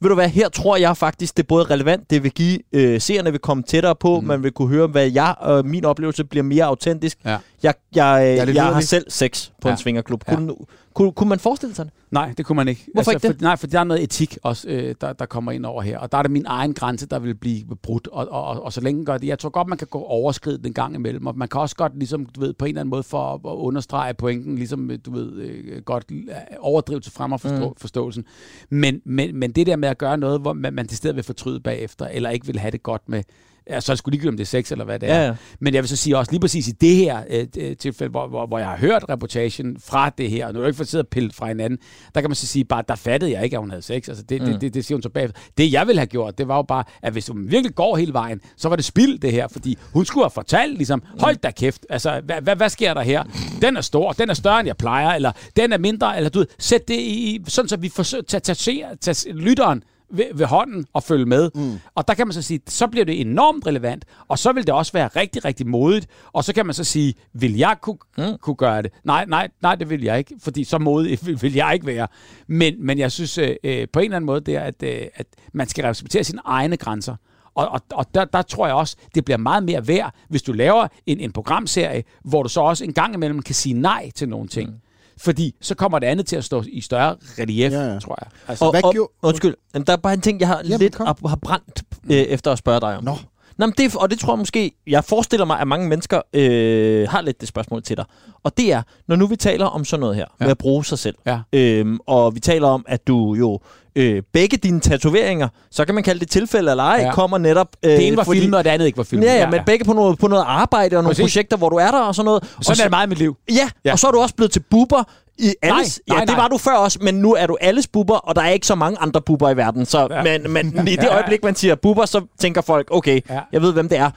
Speaker 2: ved du hvad, her tror jeg faktisk, det er både relevant, det vil give øh, seerne vil komme tættere på, mm. man vil kunne høre, hvad jeg og min oplevelse bliver mere autentisk.
Speaker 3: Ja.
Speaker 2: Jeg, jeg,
Speaker 1: det
Speaker 2: jeg, har selv sex på
Speaker 3: Ja.
Speaker 2: en svingerklub.
Speaker 3: Ja.
Speaker 2: Kunne, kunne, kunne man forestille sig det?
Speaker 3: Nej, det kunne man ikke.
Speaker 2: Hvorfor ikke det?
Speaker 3: For, nej, for der er noget etik også, øh, der, der kommer ind over her. Og der er det min egen grænse, der vil blive brudt. Og, og, og, og så længe gør det. Jeg tror godt, man kan gå overskridt en gang imellem. Og man kan også godt, ligesom, du ved, på en eller anden måde for at, understrege pointen, ligesom, du ved, øh, godt øh, overdrive til frem og forstå, mm. forståelsen. Men, men, men det der med at gøre noget, hvor man, man til stedet vil fortryde bagefter, eller ikke vil have det godt med, Ja, så er det sgu ligegyldigt, om det er sex eller hvad det er.
Speaker 2: Ja, ja.
Speaker 3: Men jeg vil så sige også lige præcis i det her øh, øh, tilfælde, hvor, hvor, hvor jeg har hørt reportagen fra det her, og nu er jeg ikke for siddet og pillet fra hinanden, der kan man så sige bare, der fattede jeg ikke, at hun havde sex. Altså det, mm. det, det, det siger hun så bagefter. Det jeg ville have gjort, det var jo bare, at hvis hun virkelig går hele vejen, så var det spild det her, fordi hun skulle have fortalt ligesom, hold da kæft, altså hvad, hvad, hvad sker der her? Den er stor, den er større end jeg plejer, eller den er mindre, eller du ved, sæt det i, sådan så vi forsøger at tage, tage lytteren ved, ved hånden og følge med. Mm. Og der kan man så sige, så bliver det enormt relevant, og så vil det også være rigtig, rigtig modigt. Og så kan man så sige, vil jeg kunne, mm. kunne gøre det? Nej, nej, nej, det vil jeg ikke, fordi så modig vil, [laughs] vil jeg ikke være. Men, men jeg synes øh, øh, på en eller anden måde, det er, at, øh, at man skal respektere sine egne grænser. Og, og, og der, der tror jeg også, det bliver meget mere værd, hvis du laver en, en programserie, hvor du så også en gang imellem kan sige nej til nogle ting. Mm. Fordi så kommer det andet til at stå i større relief,
Speaker 1: Ja,
Speaker 3: ja, tror jeg. Altså,
Speaker 2: Og,
Speaker 1: hvad
Speaker 2: og,
Speaker 1: gjorde-
Speaker 2: undskyld, Jamen, der er bare en ting, jeg har
Speaker 1: Jamen,
Speaker 2: lidt
Speaker 1: kom.
Speaker 2: har, har brændt øh, efter at spørge dig om.
Speaker 1: Nå.
Speaker 2: Nå, men det, og det tror jeg måske, jeg forestiller mig, at mange mennesker øh, har lidt det spørgsmål til dig. Og det er, når nu vi taler om sådan noget her, ja. med at bruge sig selv,
Speaker 3: Ja.
Speaker 2: øhm, og vi taler om, at du jo øh, begge dine tatoveringer, så kan man kalde det tilfælde eller ej, ja.
Speaker 3: Ja.
Speaker 2: kommer netop... Øh,
Speaker 3: det ene var filmet, og det andet ikke var filmet.
Speaker 2: Ja, ja, men begge på noget, på noget arbejde og nogle
Speaker 3: Præcis.
Speaker 2: projekter, hvor du er der og sådan noget. og
Speaker 3: Sådan er det meget i mit liv.
Speaker 2: Ja, ja,
Speaker 3: Ja.
Speaker 2: og så er du også blevet til buber i alles.
Speaker 3: nej,
Speaker 2: ja, det
Speaker 3: nej.
Speaker 2: var du før også, men nu er du alles buber, og der er ikke så mange andre buber i verden. Så, ja.
Speaker 3: Ja.
Speaker 2: men, men [laughs] i det øjeblik, man siger buber, så tænker folk, okay, ja.
Speaker 3: Ja.
Speaker 2: jeg ved, hvem det er.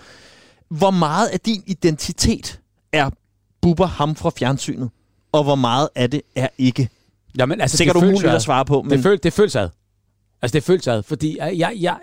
Speaker 2: Hvor meget af din identitet er buber ham fra fjernsynet, og hvor meget af det er ikke?
Speaker 3: Jamen, altså,
Speaker 2: Sikkert umuligt at svare på, men
Speaker 3: Det, føl, det føles ad. Altså, det føles ad, fordi jeg, jeg, jeg,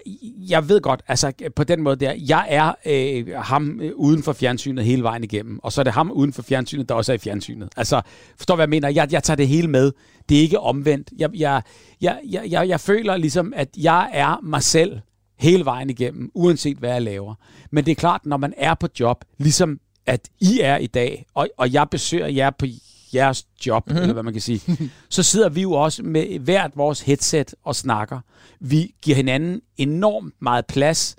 Speaker 3: jeg ved godt, altså på den måde der, jeg er øh, ham øh, uden for fjernsynet hele vejen igennem, og så er det ham uden for fjernsynet, der også er i fjernsynet. Altså, forstår hvad jeg mener? Jeg, jeg tager det hele med. Det er ikke omvendt. Jeg, jeg, jeg, jeg, jeg, jeg føler ligesom, at jeg er mig selv hele vejen igennem, uanset hvad jeg laver. Men det er klart, når man er på job, ligesom at I er i dag, og, og jeg besøger jer på jeres job, mm-hmm. eller hvad man kan sige, så sidder vi jo også med hvert vores headset og snakker. Vi giver hinanden enormt meget plads.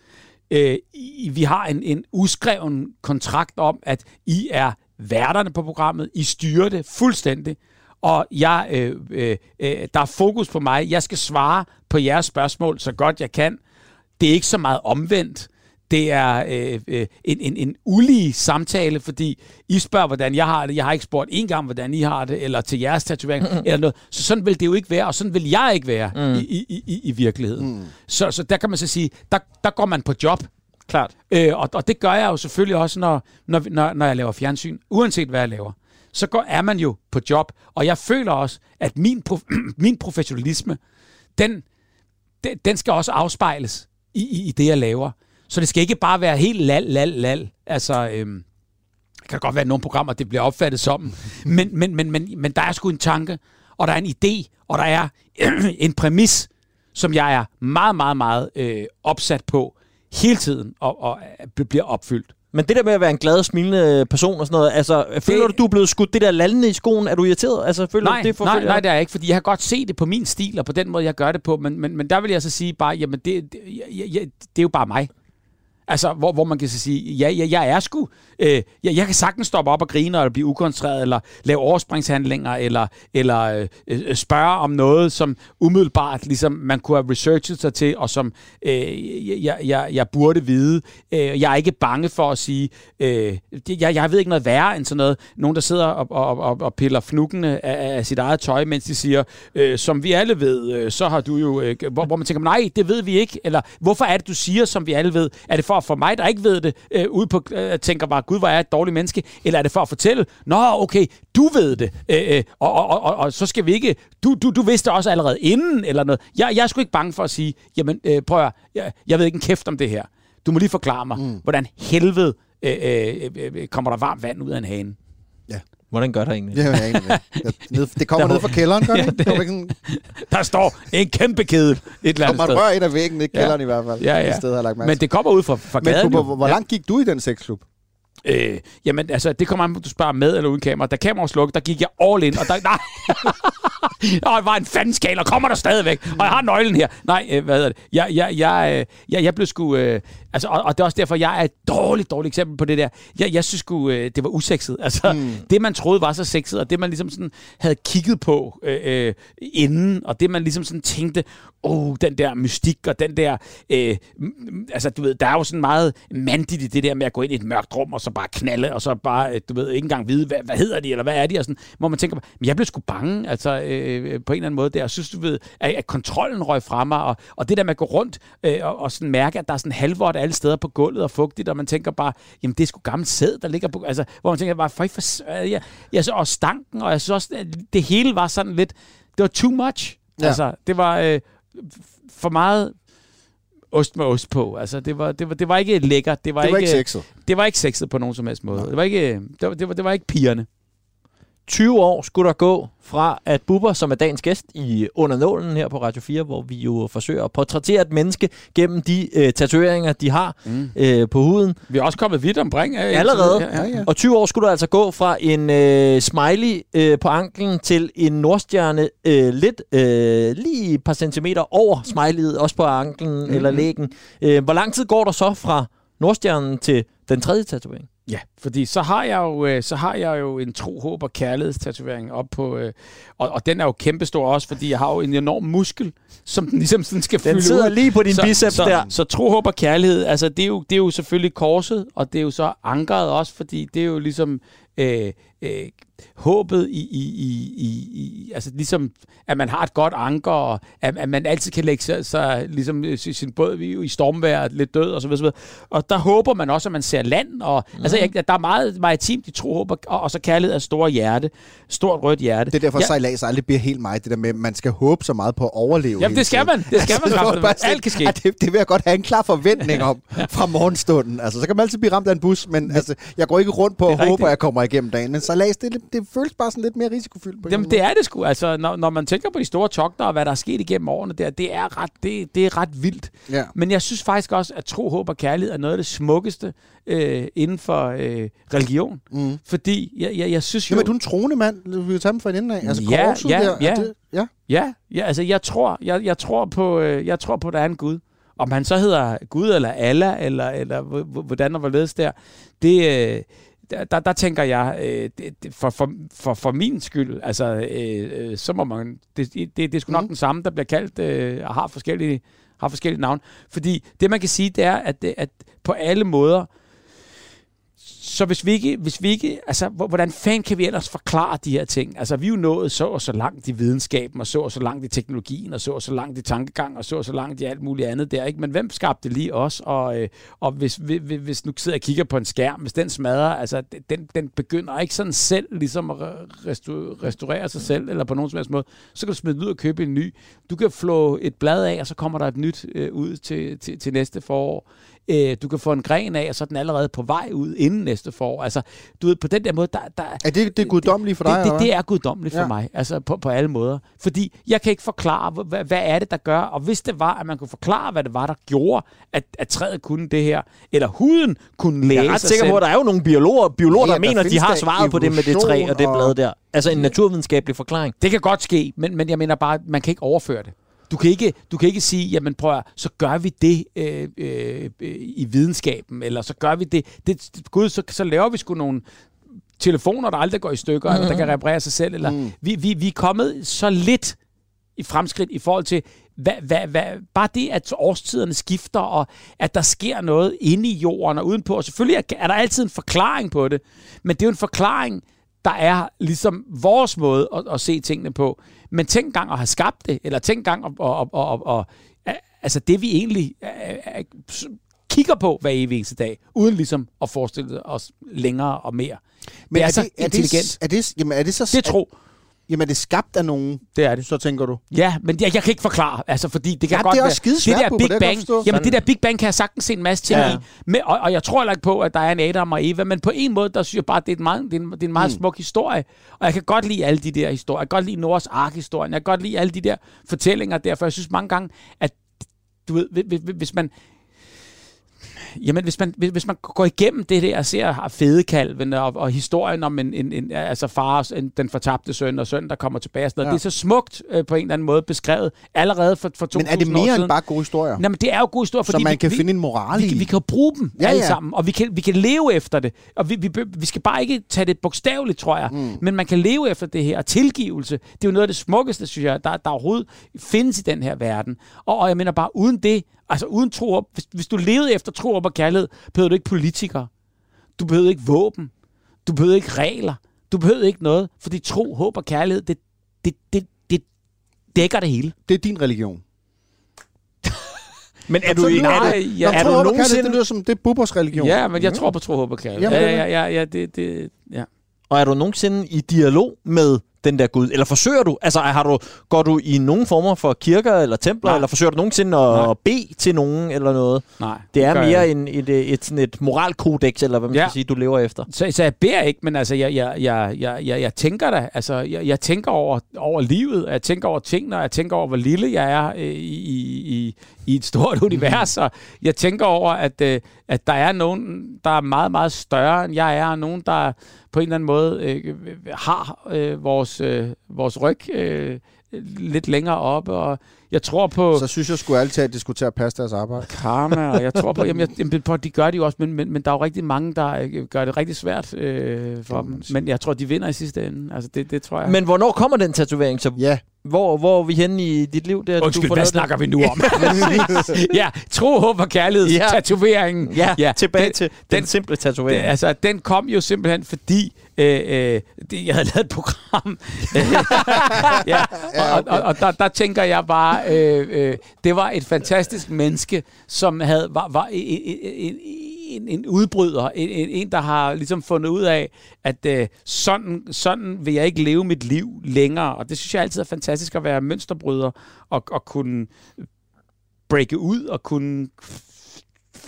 Speaker 3: Øh, I, vi har en, en uskreven kontrakt om, at I er værterne på programmet. I styrer det fuldstændig. Og jeg, øh, øh, øh, der er fokus på mig. Jeg skal svare på jeres spørgsmål så godt jeg kan. Det er ikke så meget omvendt. Det er øh, øh, en, en, en ulige samtale, fordi I spørger, hvordan jeg har det. Jeg har ikke spurgt en gang, hvordan I har det, eller til jeres tatovering, mm. eller noget. Så sådan vil det jo ikke være, og sådan vil jeg ikke være mm. i, i, i, i virkeligheden. Mm. Så, så der kan man så sige, der, der går man på job.
Speaker 2: klart.
Speaker 3: Øh, og, og det gør jeg jo selvfølgelig også, når, når, når, når jeg laver fjernsyn, uanset hvad jeg laver. Så går, er man jo på job, og jeg føler også, at min, prof, [clears throat] min professionalisme, den, den, den skal også afspejles i, i, i det, jeg laver. Så det skal ikke bare være helt lal, lal, lal. Altså, øhm, det kan godt være, at nogle programmer, det bliver opfattet som. Men, men, men, men, men der er sgu en tanke, og der er en idé, og der er [clears throat] en præmis, som jeg er meget, meget, meget øh, opsat på hele tiden, og, og øh, bliver opfyldt.
Speaker 2: Men det der med at være en glad, smilende person og sådan noget, altså, føler du, du er blevet skudt det der lallende i skoen? Er du irriteret? Altså, føler
Speaker 3: Nej,
Speaker 2: du, det
Speaker 3: nej,
Speaker 2: forfølger
Speaker 3: nej,
Speaker 2: dig?
Speaker 3: det er jeg ikke, fordi jeg har godt set det på min stil, og på den måde, jeg gør det på, men, men, men der vil jeg så sige bare, jamen det, det, jeg, jeg, det er jo bare mig. Altså, hvor, hvor man kan så sige, ja, ja jeg er sgu, øh, jeg, jeg kan sagtens stoppe op og grine, eller blive ukoncentreret, eller lave overspringshandlinger, eller, eller øh, øh spørge om noget, som umiddelbart ligesom, man kunne have researchet sig til, og som øh, jeg, jeg, jeg burde vide. Øh, jeg er ikke bange for at sige, øh, jeg, jeg ved ikke noget værre end sådan noget. Nogen, der sidder og, og, og, og piller fnukkene af, af sit eget tøj, mens de siger, øh, som vi alle ved, øh, så har du jo... Øh, hvor, hvor man tænker, nej, det ved vi ikke. Eller hvorfor er det, du siger, som vi alle ved? Er det for få mig, der ikke ved det, øh, ud på, øh, tænker bare, gud, hvor er jeg et dårligt menneske? Eller er det for at fortælle, nå, okay, du ved det, øh, øh, og, og, og, og, og så skal vi ikke... Du, du, du vidste også allerede inden, eller noget. Jeg, jeg er sgu ikke bange for at sige, jamen, øh, prøv at, jeg, jeg ved ikke en kæft om det her. Du må lige forklare mig, mm. hvordan helvede øh, øh, øh, kommer der varmt vand ud af en hane.
Speaker 1: Ja.
Speaker 2: Hvordan gør der egentlig?
Speaker 1: Det, er jeg enig med. [laughs] Jeg- ned- det kommer ned fra kælderen, gør det? [laughs]
Speaker 2: Ja,
Speaker 1: ikke? Det ikke sådan,
Speaker 3: Der står en kæmpe kedel et eller andet
Speaker 1: kommer
Speaker 3: sted.
Speaker 1: et rør ind ad væggen ned i
Speaker 3: Ja.
Speaker 1: kælderen i hvert fald.
Speaker 3: Ja, ja.
Speaker 1: Sted, har lagt
Speaker 3: Men det kommer ud fra, fra
Speaker 1: Men
Speaker 3: gaden. Jo.
Speaker 1: hvor, langt gik du i den sexklub?
Speaker 3: Øh, jamen, altså, det kommer an om du spørger med eller uden kamera. Da kameraet slukkede, der gik jeg all in, og der, nej, [laughs] og jeg var en fandskal, og kommer der stadigvæk, og jeg har nøglen her. Nej, øh, hvad hedder det? Jeg, jeg, jeg, øh, jeg, jeg blev sgu... Øh, altså, og, og, det er også derfor, jeg er et dårligt, dårligt eksempel på det der. Jeg, jeg synes sgu, øh, det var usekset. [laughs] Altså, mm. det man troede var så sexet, og det man ligesom sådan havde kigget på øh, øh, inden, og det man ligesom sådan tænkte, åh, oh, den der mystik, og den der... Øh, altså, du ved, der er jo sådan meget mandigt i det der med at gå ind i et mørkt rum, og så bare knalde, og så bare, øh, du ved, ikke engang vide, hvad, hvad hedder de, eller hvad er de, og sådan, hvor man tænker, men jeg blev sgu bange, altså, øh, på en eller anden måde der, og synes, du ved, at, at kontrollen røg fra mig, og, og det der med at gå rundt, øh, og, og sådan mærke, at der er sådan halvvådt alle steder på gulvet og fugtigt, og man tænker bare, jamen, det er sgu gammel sæd, der ligger på, altså, hvor man tænker bare, for, for ja, ja, så, og stanken, og jeg synes også, det hele var sådan lidt, det var too much,
Speaker 1: Ja.
Speaker 3: altså, det var øh, for meget ost med ost på. Altså, det var, det var, det var ikke lækkert. Det var,
Speaker 1: Det var
Speaker 3: ikke,
Speaker 1: ikke sexet.
Speaker 3: det var ikke sexet på nogen som helst måde. Det var ikke, det var, det var, det var ikke pigerne.
Speaker 2: 20 år skulle der gå fra, at Bubber, som er dagens gæst i Under Nålen her på Radio 4, hvor vi jo forsøger at portrættere et menneske gennem de øh, tatoveringer, de har
Speaker 3: Mm.
Speaker 2: øh, på huden.
Speaker 3: Vi er også kommet vidt omkring. øh,
Speaker 2: Allerede.
Speaker 3: Ja, ja.
Speaker 1: Ja, ja.
Speaker 2: Og 20 år skulle du altså gå fra en øh, smiley øh, på anklen til en nordstjerne øh, lidt øh, lige et par centimeter over smileyet, også på anklen mm-hmm. eller lægen. Øh, hvor lang tid går der så fra nordstjernen til den tredje tatovering?
Speaker 3: Ja, fordi så har jeg jo, øh, så har jeg jo en tro, håb og kærlighedstatovering op på, øh, og, og den er jo kæmpestor også, fordi jeg har jo en enorm muskel, som den ligesom sådan skal fylde
Speaker 2: Den sidder
Speaker 3: ud.
Speaker 2: lige på din
Speaker 3: så,
Speaker 2: biceps
Speaker 3: så,
Speaker 2: der.
Speaker 3: Så tro, håb og kærlighed, altså det er, jo, det er jo selvfølgelig korset, og det er jo så ankeret også, fordi det er jo ligesom øh, øh, håbet i, i, i, i, i, altså ligesom, at man har et godt anker, og at, at man altid kan lægge sig, sig ligesom øh, sin båd i, i stormvejr, lidt død og så videre, så videre. Og der håber man også, at man ser land, og mm. altså, jeg, der er meget maritimt i tro, håb og, og, så kærlighed af store hjerte, stort rødt hjerte.
Speaker 1: Det er derfor,
Speaker 3: Ja.
Speaker 1: ja. sejlads aldrig bliver helt mig. Det der med, at man skal håbe så meget på at overleve.
Speaker 3: Jamen, det skal man. Det skal man, [laughs]
Speaker 1: det bare
Speaker 3: Alt kan ske.
Speaker 1: at Det, det vil jeg godt have en klar forventning om fra morgenstunden. Altså, så kan man altid blive ramt af en bus, men altså, jeg går ikke rundt på at håbe, at jeg kommer igennem dagen. Men sejlads, det, er lidt- det føles bare sådan lidt mere risikofyldt. På en
Speaker 3: Jamen, det er det sgu. Altså, når, når man tænker på de store togter og hvad der er sket igennem årene der, det er ret, det, det er ret vildt.
Speaker 1: måde.
Speaker 3: Men jeg synes faktisk også, at tro, håb og kærlighed er noget af det smukkeste øh, inden for øh, religion.
Speaker 1: Ja. Mm.
Speaker 3: Fordi jeg, jeg, jeg synes jo...
Speaker 1: Jamen, er du en troende mand? Vi vil tage dem fra en ende af. Altså,
Speaker 3: Ja,
Speaker 1: korset
Speaker 3: ja,
Speaker 1: der, er
Speaker 3: ja.
Speaker 1: Det, ja.
Speaker 3: Ja, ja altså jeg tror, jeg, jeg tror på, øh, jeg tror på, at der er en Gud. Om han så hedder Gud eller Allah, eller, eller hvordan og hvorledes der, det, øh, der, der, tænker jeg, øh, det, for, for, for, for min skyld, altså, øh, øh, så må man, det, det, det er sgu nok
Speaker 1: Mhm.
Speaker 3: den samme, der bliver kaldt, øh, og har forskellige, har forskellige navne. Fordi det, man kan sige, det er, at, det, at på alle måder, så hvis vi ikke, hvis vi ikke altså, hvordan fanden kan vi ellers forklare de her ting? Altså, vi er jo nået så og så langt i videnskaben, og så og så langt i teknologien, og så og så langt i tankegang, og så og så langt i alt muligt andet der, ikke? Men hvem skabte lige os? Og, øh, og hvis, hvis, hvis nu sidder jeg og kigger på en skærm, hvis den smadrer, altså, den, den begynder ikke sådan selv ligesom at re- restaurere sig selv, eller på nogen som helst måde, så kan du smide den ud og købe en ny. Du kan flå et blad af, og så kommer der et nyt øh, ud til, til, til næste forår. Øh, du kan få en gren af, og så er den allerede på vej ud inden næste forår. Altså, du ved, på den der måde, der, der,
Speaker 1: Er det, det er guddommeligt for dig,
Speaker 3: det, det, det er guddommeligt for
Speaker 1: Ja.
Speaker 3: mig, altså på, på alle måder. Fordi jeg kan ikke forklare, hvad, hvad- er det, der gør, og hvis det var, at man kunne forklare, hvad det var, der gjorde, at, at træet kunne det her, eller huden kunne læse
Speaker 2: Jeg er ret sikker på, at der er jo nogle biologer, biologer
Speaker 1: Ja,
Speaker 2: der
Speaker 1: der
Speaker 2: mener, at de har svaret på det med det træ og det
Speaker 1: evolution
Speaker 2: blad
Speaker 1: og-
Speaker 2: der. Altså en naturvidenskabelig forklaring.
Speaker 3: Det kan godt ske, men, men jeg mener bare, man kan ikke overføre det. Du kan ikke, du kan ikke sige, jamen prøv at, så gør vi det øh, øh, i videnskaben, eller så gør vi det. det gud, så, så laver vi sgu nogle telefoner, der aldrig går i stykker, mm. eller der kan reparere sig selv. Eller,
Speaker 1: Mm.
Speaker 3: vi, vi, vi er kommet så lidt i fremskridt i forhold til, hvad, hvad, hvad, bare det, at årstiderne skifter, og at der sker noget inde i jorden og udenpå. Og selvfølgelig er, er der altid en forklaring på det, men det er jo en forklaring, der er ligesom vores måde at, at se tingene på. Men tænk engang at have skabt det, eller tænk engang at, at, at, at, at, at altså det vi egentlig øh, øh, kigger på hver evig eneste dag, uden ligesom at forestille os længere og mere.
Speaker 1: Men
Speaker 3: det er,
Speaker 1: er,
Speaker 3: så
Speaker 1: det, er,
Speaker 3: intelligent.
Speaker 1: det, er, det, jamen, er det så...
Speaker 3: Det er tro.
Speaker 1: Jamen, er det skabt af nogen,
Speaker 3: Det er det.
Speaker 1: så tænker du?
Speaker 3: Ja, men jeg, jeg kan ikke forklare, altså fordi det kan
Speaker 1: Ja,
Speaker 3: godt
Speaker 1: det er
Speaker 3: være,
Speaker 1: også skidesvært,
Speaker 3: det der
Speaker 1: Bubber,
Speaker 3: Big
Speaker 1: det
Speaker 3: Bang, jamen det der Big Bang kan jeg sagtens se en masse ting
Speaker 2: Ja.
Speaker 3: i, men, og, og, jeg tror heller ikke på, at der er en Adam og Eva, men på en måde, der synes jeg bare, at det er en meget, det er en, det er en meget mm. smuk historie, og jeg kan godt lide alle de der historier, jeg kan godt lide Noahs Ark-historien, jeg kan godt lide alle de der fortællinger der, for jeg synes mange gange, at du ved, hvis man Jamen, hvis man, hvis, man går igennem det der og ser fedekalven og, og historien om en, en, en altså far, en, den fortabte søn og søn, der kommer tilbage, sådan noget,
Speaker 1: Ja.
Speaker 3: det er så smukt øh, på en eller anden måde beskrevet allerede for, for 2000
Speaker 1: Men er det
Speaker 3: år
Speaker 1: mere
Speaker 3: siden.
Speaker 1: end bare gode historier?
Speaker 3: Nej, men det er jo gode historier,
Speaker 1: så
Speaker 3: fordi
Speaker 1: man
Speaker 3: vi,
Speaker 1: kan
Speaker 3: vi,
Speaker 1: finde en moral
Speaker 3: vi,
Speaker 1: i?
Speaker 3: kan- vi kan jo bruge dem
Speaker 1: Ja,
Speaker 3: alle
Speaker 1: ja.
Speaker 3: sammen, og vi kan, vi kan leve efter det. Og vi, vi, vi skal bare ikke tage det bogstaveligt, tror jeg. Mm. Men man kan leve efter det her. Og tilgivelse, det er jo noget af det smukkeste, synes jeg, der, der overhovedet findes i den her verden. Og, og jeg mener bare, uden det, altså uden tro op, hvis, hvis du levede efter tro op og kærlighed, behøvede du ikke politikere. Du behøvede ikke våben. Du behøvede ikke regler. Du behøvede ikke noget, fordi tro, håb og kærlighed, det, det, det, det dækker det hele.
Speaker 1: Det er din religion. [laughs]
Speaker 2: Men er du,
Speaker 1: lyder
Speaker 2: er,
Speaker 3: Nej,
Speaker 2: du,
Speaker 3: ja,
Speaker 2: er
Speaker 1: tro,
Speaker 2: du nogensinde...
Speaker 1: Det lyder som, det er Bubbers religion.
Speaker 3: Ja, men jeg tror på tro, håb og kærlighed.
Speaker 1: Jamen,
Speaker 3: Ja,
Speaker 1: det er
Speaker 3: ja, ja, ja, det, det, ja.
Speaker 2: Og er du nogensinde i dialog med den der Gud? Eller forsøger du? Altså, har du, går du i nogen former for kirker eller templer?
Speaker 3: Nej.
Speaker 2: Eller forsøger du nogensinde
Speaker 3: Nej.
Speaker 2: at bede til nogen eller noget?
Speaker 3: Nej.
Speaker 2: Det er
Speaker 3: jeg
Speaker 2: mere en, et, et, et, sådan et moralkodex, eller hvad man
Speaker 3: Ja.
Speaker 2: skal sige, du lever efter.
Speaker 3: Så, så jeg beder ikke, men altså, jeg, jeg, jeg, jeg, jeg, jeg tænker da, altså, jeg, jeg tænker over, over livet, jeg tænker over tingene, jeg tænker over, hvor lille jeg er øh, i, i, i, i et stort univers, og jeg tænker over, at, øh, at der er nogen, der er meget, meget større, end jeg er, og nogen, der på en eller anden måde øh, har øh, vores, øh, vores ryg øh, lidt længere oppe, og jeg tror på...
Speaker 1: Så synes jeg sgu altid, at de skulle til at passe deres arbejde.
Speaker 3: karma, og jeg tror på, [laughs] jamen, jeg, jamen, på, de gør det jo også, men, men, men der er jo rigtig mange, der øh, gør det rigtig svært øh, for dem. Men jeg tror, de vinder i sidste ende. Altså, det, det tror jeg.
Speaker 2: Men hvornår kommer den tatovering? Så
Speaker 1: Ja.
Speaker 2: Hvor, hvor er vi henne i dit liv? Der,
Speaker 3: Undskyld,
Speaker 2: får
Speaker 3: hvad snakker vi nu om? [laughs] [laughs] ja, tro, håb og kærlighed,
Speaker 2: Ja.
Speaker 3: tatoveringen.
Speaker 2: Den? Ja, ja, tilbage
Speaker 3: den,
Speaker 2: til den,
Speaker 3: den-
Speaker 2: simple
Speaker 3: Det,
Speaker 2: tatovering.
Speaker 3: altså, den kom jo simpelthen, fordi øh, øh, det, jeg havde lavet et program. [laughs] ja, og, og, og, og der, der tænker jeg bare, øh, øh, det var et fantastisk menneske, som havde var, var en, en, en, en udbryder, en, en, en, der har ligesom fundet ud af, at øh, sådan, sådan vil jeg ikke leve mit liv længere. Og det synes jeg altid er fantastisk at være mønsterbryder og, og kunne breake ud og kunne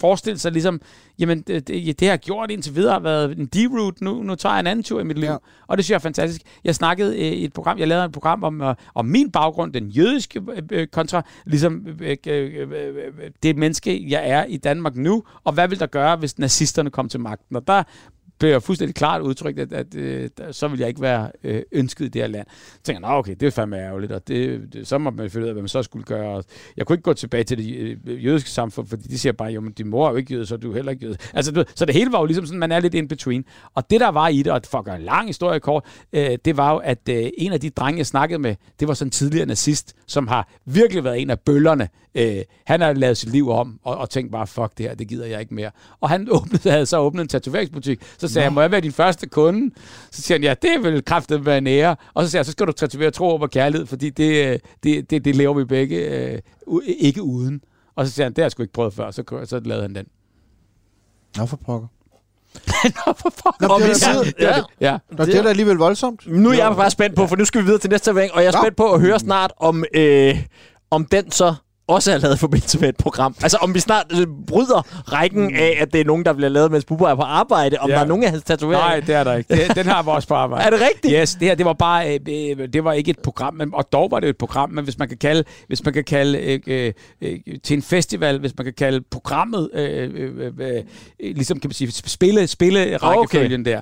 Speaker 3: forestille sig ligesom, jamen det, det, det har gjort indtil videre, har været en D-route, nu, nu tager jeg en anden tur i mit liv.
Speaker 1: Ja.
Speaker 3: Og det synes jeg er fantastisk. Jeg snakkede øh, i et program, jeg lavede et program om, øh, om min baggrund, den jødiske øh, øh, kontra, ligesom øh, øh, øh, øh, det menneske, jeg er i Danmark nu, og hvad vil der gøre, hvis nazisterne kom til magten? Og der blev jeg fuldstændig klart udtrykt, at, at øh, der- så vil jeg ikke være øh, ønsket i det her land. Så tænker jeg, okay, det er fandme ærgerligt, og det, det, så må man finde ud af, hvad man så skulle gøre. Og jeg kunne ikke gå tilbage til det øh, jødiske samfund, fordi de siger bare, jo, men din mor er jo ikke jøde, så er du heller ikke jøde. Altså, du, så det hele var jo ligesom sådan, man er lidt in between. Og det, der var i det, og for at gøre en lang historie kort, øh, det var jo, at øh, en af de drenge, jeg snakkede med, det var sådan en tidligere nazist, som har virkelig været en af bøllerne. Øh, han har lavet sit liv om, og, og tænkt bare, fuck det her, det gider jeg ikke mere. Og han åbnede, havde så åbnet en tatoveringsbutik. Så sagde jeg, må jeg være din første kunde? Så siger han, ja, det vil kraftigt være en ære. Og så siger jeg, så skal du tatovere tro op og kærlighed, fordi det, øh, det, det, det lever vi begge øh, ikke uden. Og så siger han, det har jeg sgu ikke prøvet før. Så, så lavede han den.
Speaker 1: Nå, for pokker. [laughs]
Speaker 3: Nå, for fuck.
Speaker 1: Nå,
Speaker 2: Og
Speaker 1: det, er
Speaker 2: sidder-
Speaker 3: Ja.
Speaker 2: ja.
Speaker 3: ja.
Speaker 1: Nå, det er da alligevel voldsomt.
Speaker 2: Nu er jeg bare spændt på, for nu skal vi videre til næste tatovering, og jeg er
Speaker 1: Nå.
Speaker 2: spændt på at høre snart, om, øh, om den så også er lavet i forbindelse med et program. Altså om vi snart øh, bryder rækken af, at det er nogen, der bliver lavet, mens Bubber er på arbejde, om
Speaker 3: Ja.
Speaker 2: der er nogen af hans tatoveringer.
Speaker 3: Nej, det er der ikke. Det, den har vi også på arbejde. [laughs]
Speaker 2: Er det rigtigt?
Speaker 3: Yes, det her, det var bare, øh, øh, det var ikke et program, men, og dog var det et program, men hvis man kan kalde, hvis man kan kalde øh, øh, øh, til en festival, hvis man kan kalde programmet, øh, øh, øh, øh, ligesom kan man sige, spille, spille rækkefølgen okay. der.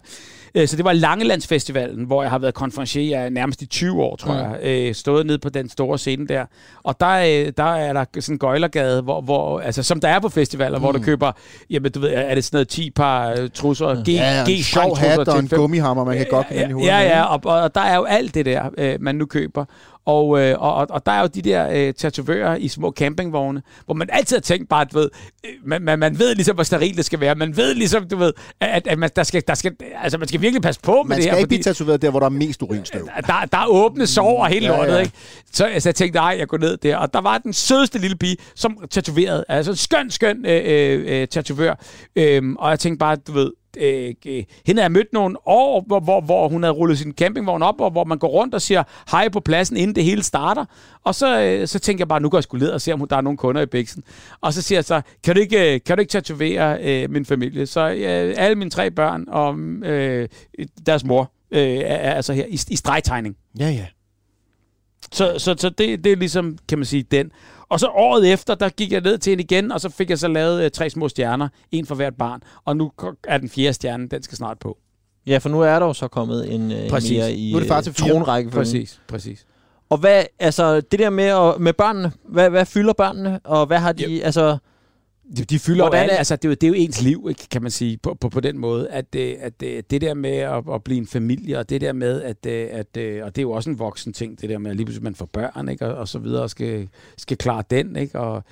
Speaker 3: Øh, Så det var Langelandsfestivalen, hvor jeg har været konferencier nærmest i 20 år, tror
Speaker 2: Mm.
Speaker 3: jeg. Øh, stået nede på den store scene der. Og der, øh, der er der sådan en gøjlergade, hvor, hvor, altså, som der er på festivaler, mm. hvor du køber, jamen du ved, er det sådan noget 10 par trusser, G,
Speaker 1: Ja, sjov hat og en gummihammer, man kan godt knalde i hovedet.
Speaker 3: Ja,
Speaker 1: med,
Speaker 3: ja,
Speaker 1: ikke?
Speaker 3: og, og der er jo alt det der, man nu køber. Og, øh, og, og- der er jo de der øh, tatovører i små campingvogne, hvor man altid har tænkt bare, at du ved, øh, man, man, man ved ligesom, hvor steril det skal være. Man ved ligesom, du ved, at, at man, der skal, der skal, altså, man skal virkelig passe på med
Speaker 1: Man
Speaker 3: det
Speaker 1: skal
Speaker 3: her.
Speaker 1: ikke blive tatoveret der, hvor der er mest urinstøv.
Speaker 3: Der, der er åbne sår og hele
Speaker 1: Ja,
Speaker 3: lortet,
Speaker 1: ja.
Speaker 3: ikke? Så, så jeg tænkte, nej, jeg går ned der. Og der var den sødeste lille pige, som tatoverede. Altså en skøn, skøn øh, øh, øh, tatovør. Øhm, og jeg tænkte bare, du ved, øh, øh, hende jeg mødt nogle år, hvor, hvor, hvor hun havde rullet sin campingvogn op, og hvor man går rundt og siger hej på pladsen, inden det hele starter. Og så, øh, så tænker jeg bare, nu går jeg sgu ned og ser, om der er nogle kunder i biksen. Og så siger jeg så, kan du ikke, øh, kan du ikke tatovere øh, min familie? Så øh, alle mine tre børn og øh, deres mor øh, er, er altså her i, i stregtegning.
Speaker 1: Ja, ja.
Speaker 3: Så, så, så det, det er ligesom, kan man sige, den. Og så året efter, der gik jeg ned til hende igen, og så fik jeg så lavet øh, tre små stjerner, en for hvert barn. Og nu er den fjerde stjerne, den skal snart på.
Speaker 2: Ja, for nu er der jo så kommet en, øh, en
Speaker 3: Præcis.
Speaker 2: mere i
Speaker 1: Nu er det far til
Speaker 2: øh, tronrække.
Speaker 3: Præcis, præcis.
Speaker 2: Og hvad, altså, det der med, at, med børnene, hvad, hvad fylder børnene, og hvad har de,
Speaker 3: Yep.
Speaker 2: altså,
Speaker 3: De, de fylder
Speaker 2: Hvordan
Speaker 3: jo alt, altså det er jo, det er jo ens liv, ikke, kan man sige, på, på, på den måde, at, øh, at øh, det der med at, at blive en familie, og det der med, at, øh, at øh, og det er jo også en voksen ting, det der med, at lige pludselig man får børn, ikke, og, og så videre, og skal, skal klare den, ikke, og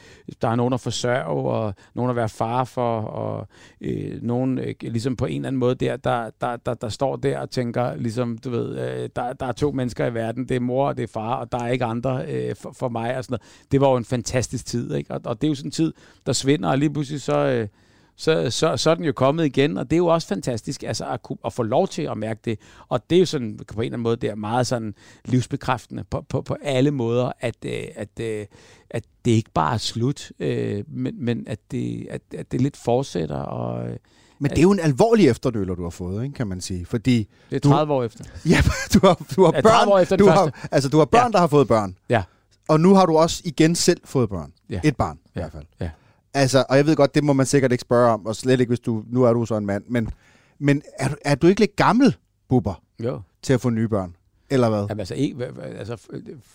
Speaker 3: der er nogen at forsørge, og nogen at være far for, og øh, nogen øh, ligesom på en eller anden måde der, der, der, der, der står der og tænker, ligesom, du ved, øh, der, der er to mennesker i verden, det er mor og det er far, og der er ikke andre øh, for, for mig, og sådan noget. Det var jo en fantastisk tid, ikke, og, og det er jo sådan en tid, der svinder, og lige pludselig så, øh, så, så, så er den jo kommet igen, og det er jo også fantastisk altså at, kunne, at få lov til at mærke det. Og det er jo sådan på en eller anden måde der meget sådan livsbekræftende på, på, på alle måder, at, øh, at, øh, at det ikke bare er slut, øh, men, men at, det, at, at det lidt fortsætter, og øh,
Speaker 1: Men det er jo en alvorlig efterdøler, du har fået, ikke, kan man sige. Fordi
Speaker 3: det er
Speaker 1: Du-
Speaker 3: 30 år efter. [laughs]
Speaker 1: ja, du har, du har
Speaker 3: Ja,
Speaker 1: børn,
Speaker 3: 30 år efter den
Speaker 1: du har, altså, du har børn,
Speaker 3: Ja.
Speaker 1: der har fået børn.
Speaker 3: Ja.
Speaker 1: Og nu har du også igen selv fået børn.
Speaker 3: Ja.
Speaker 1: Et barn, i
Speaker 3: Ja.
Speaker 1: hvert fald.
Speaker 3: Ja.
Speaker 1: Altså, og jeg ved godt, det må man sikkert ikke spørge om, og slet ikke, hvis du, nu er du så en mand. Men, men er, du- er du ikke lidt gammel, Bubber,
Speaker 3: Jo.
Speaker 1: til at få nye børn? Eller hvad?
Speaker 3: Jamen, altså, ikke, altså,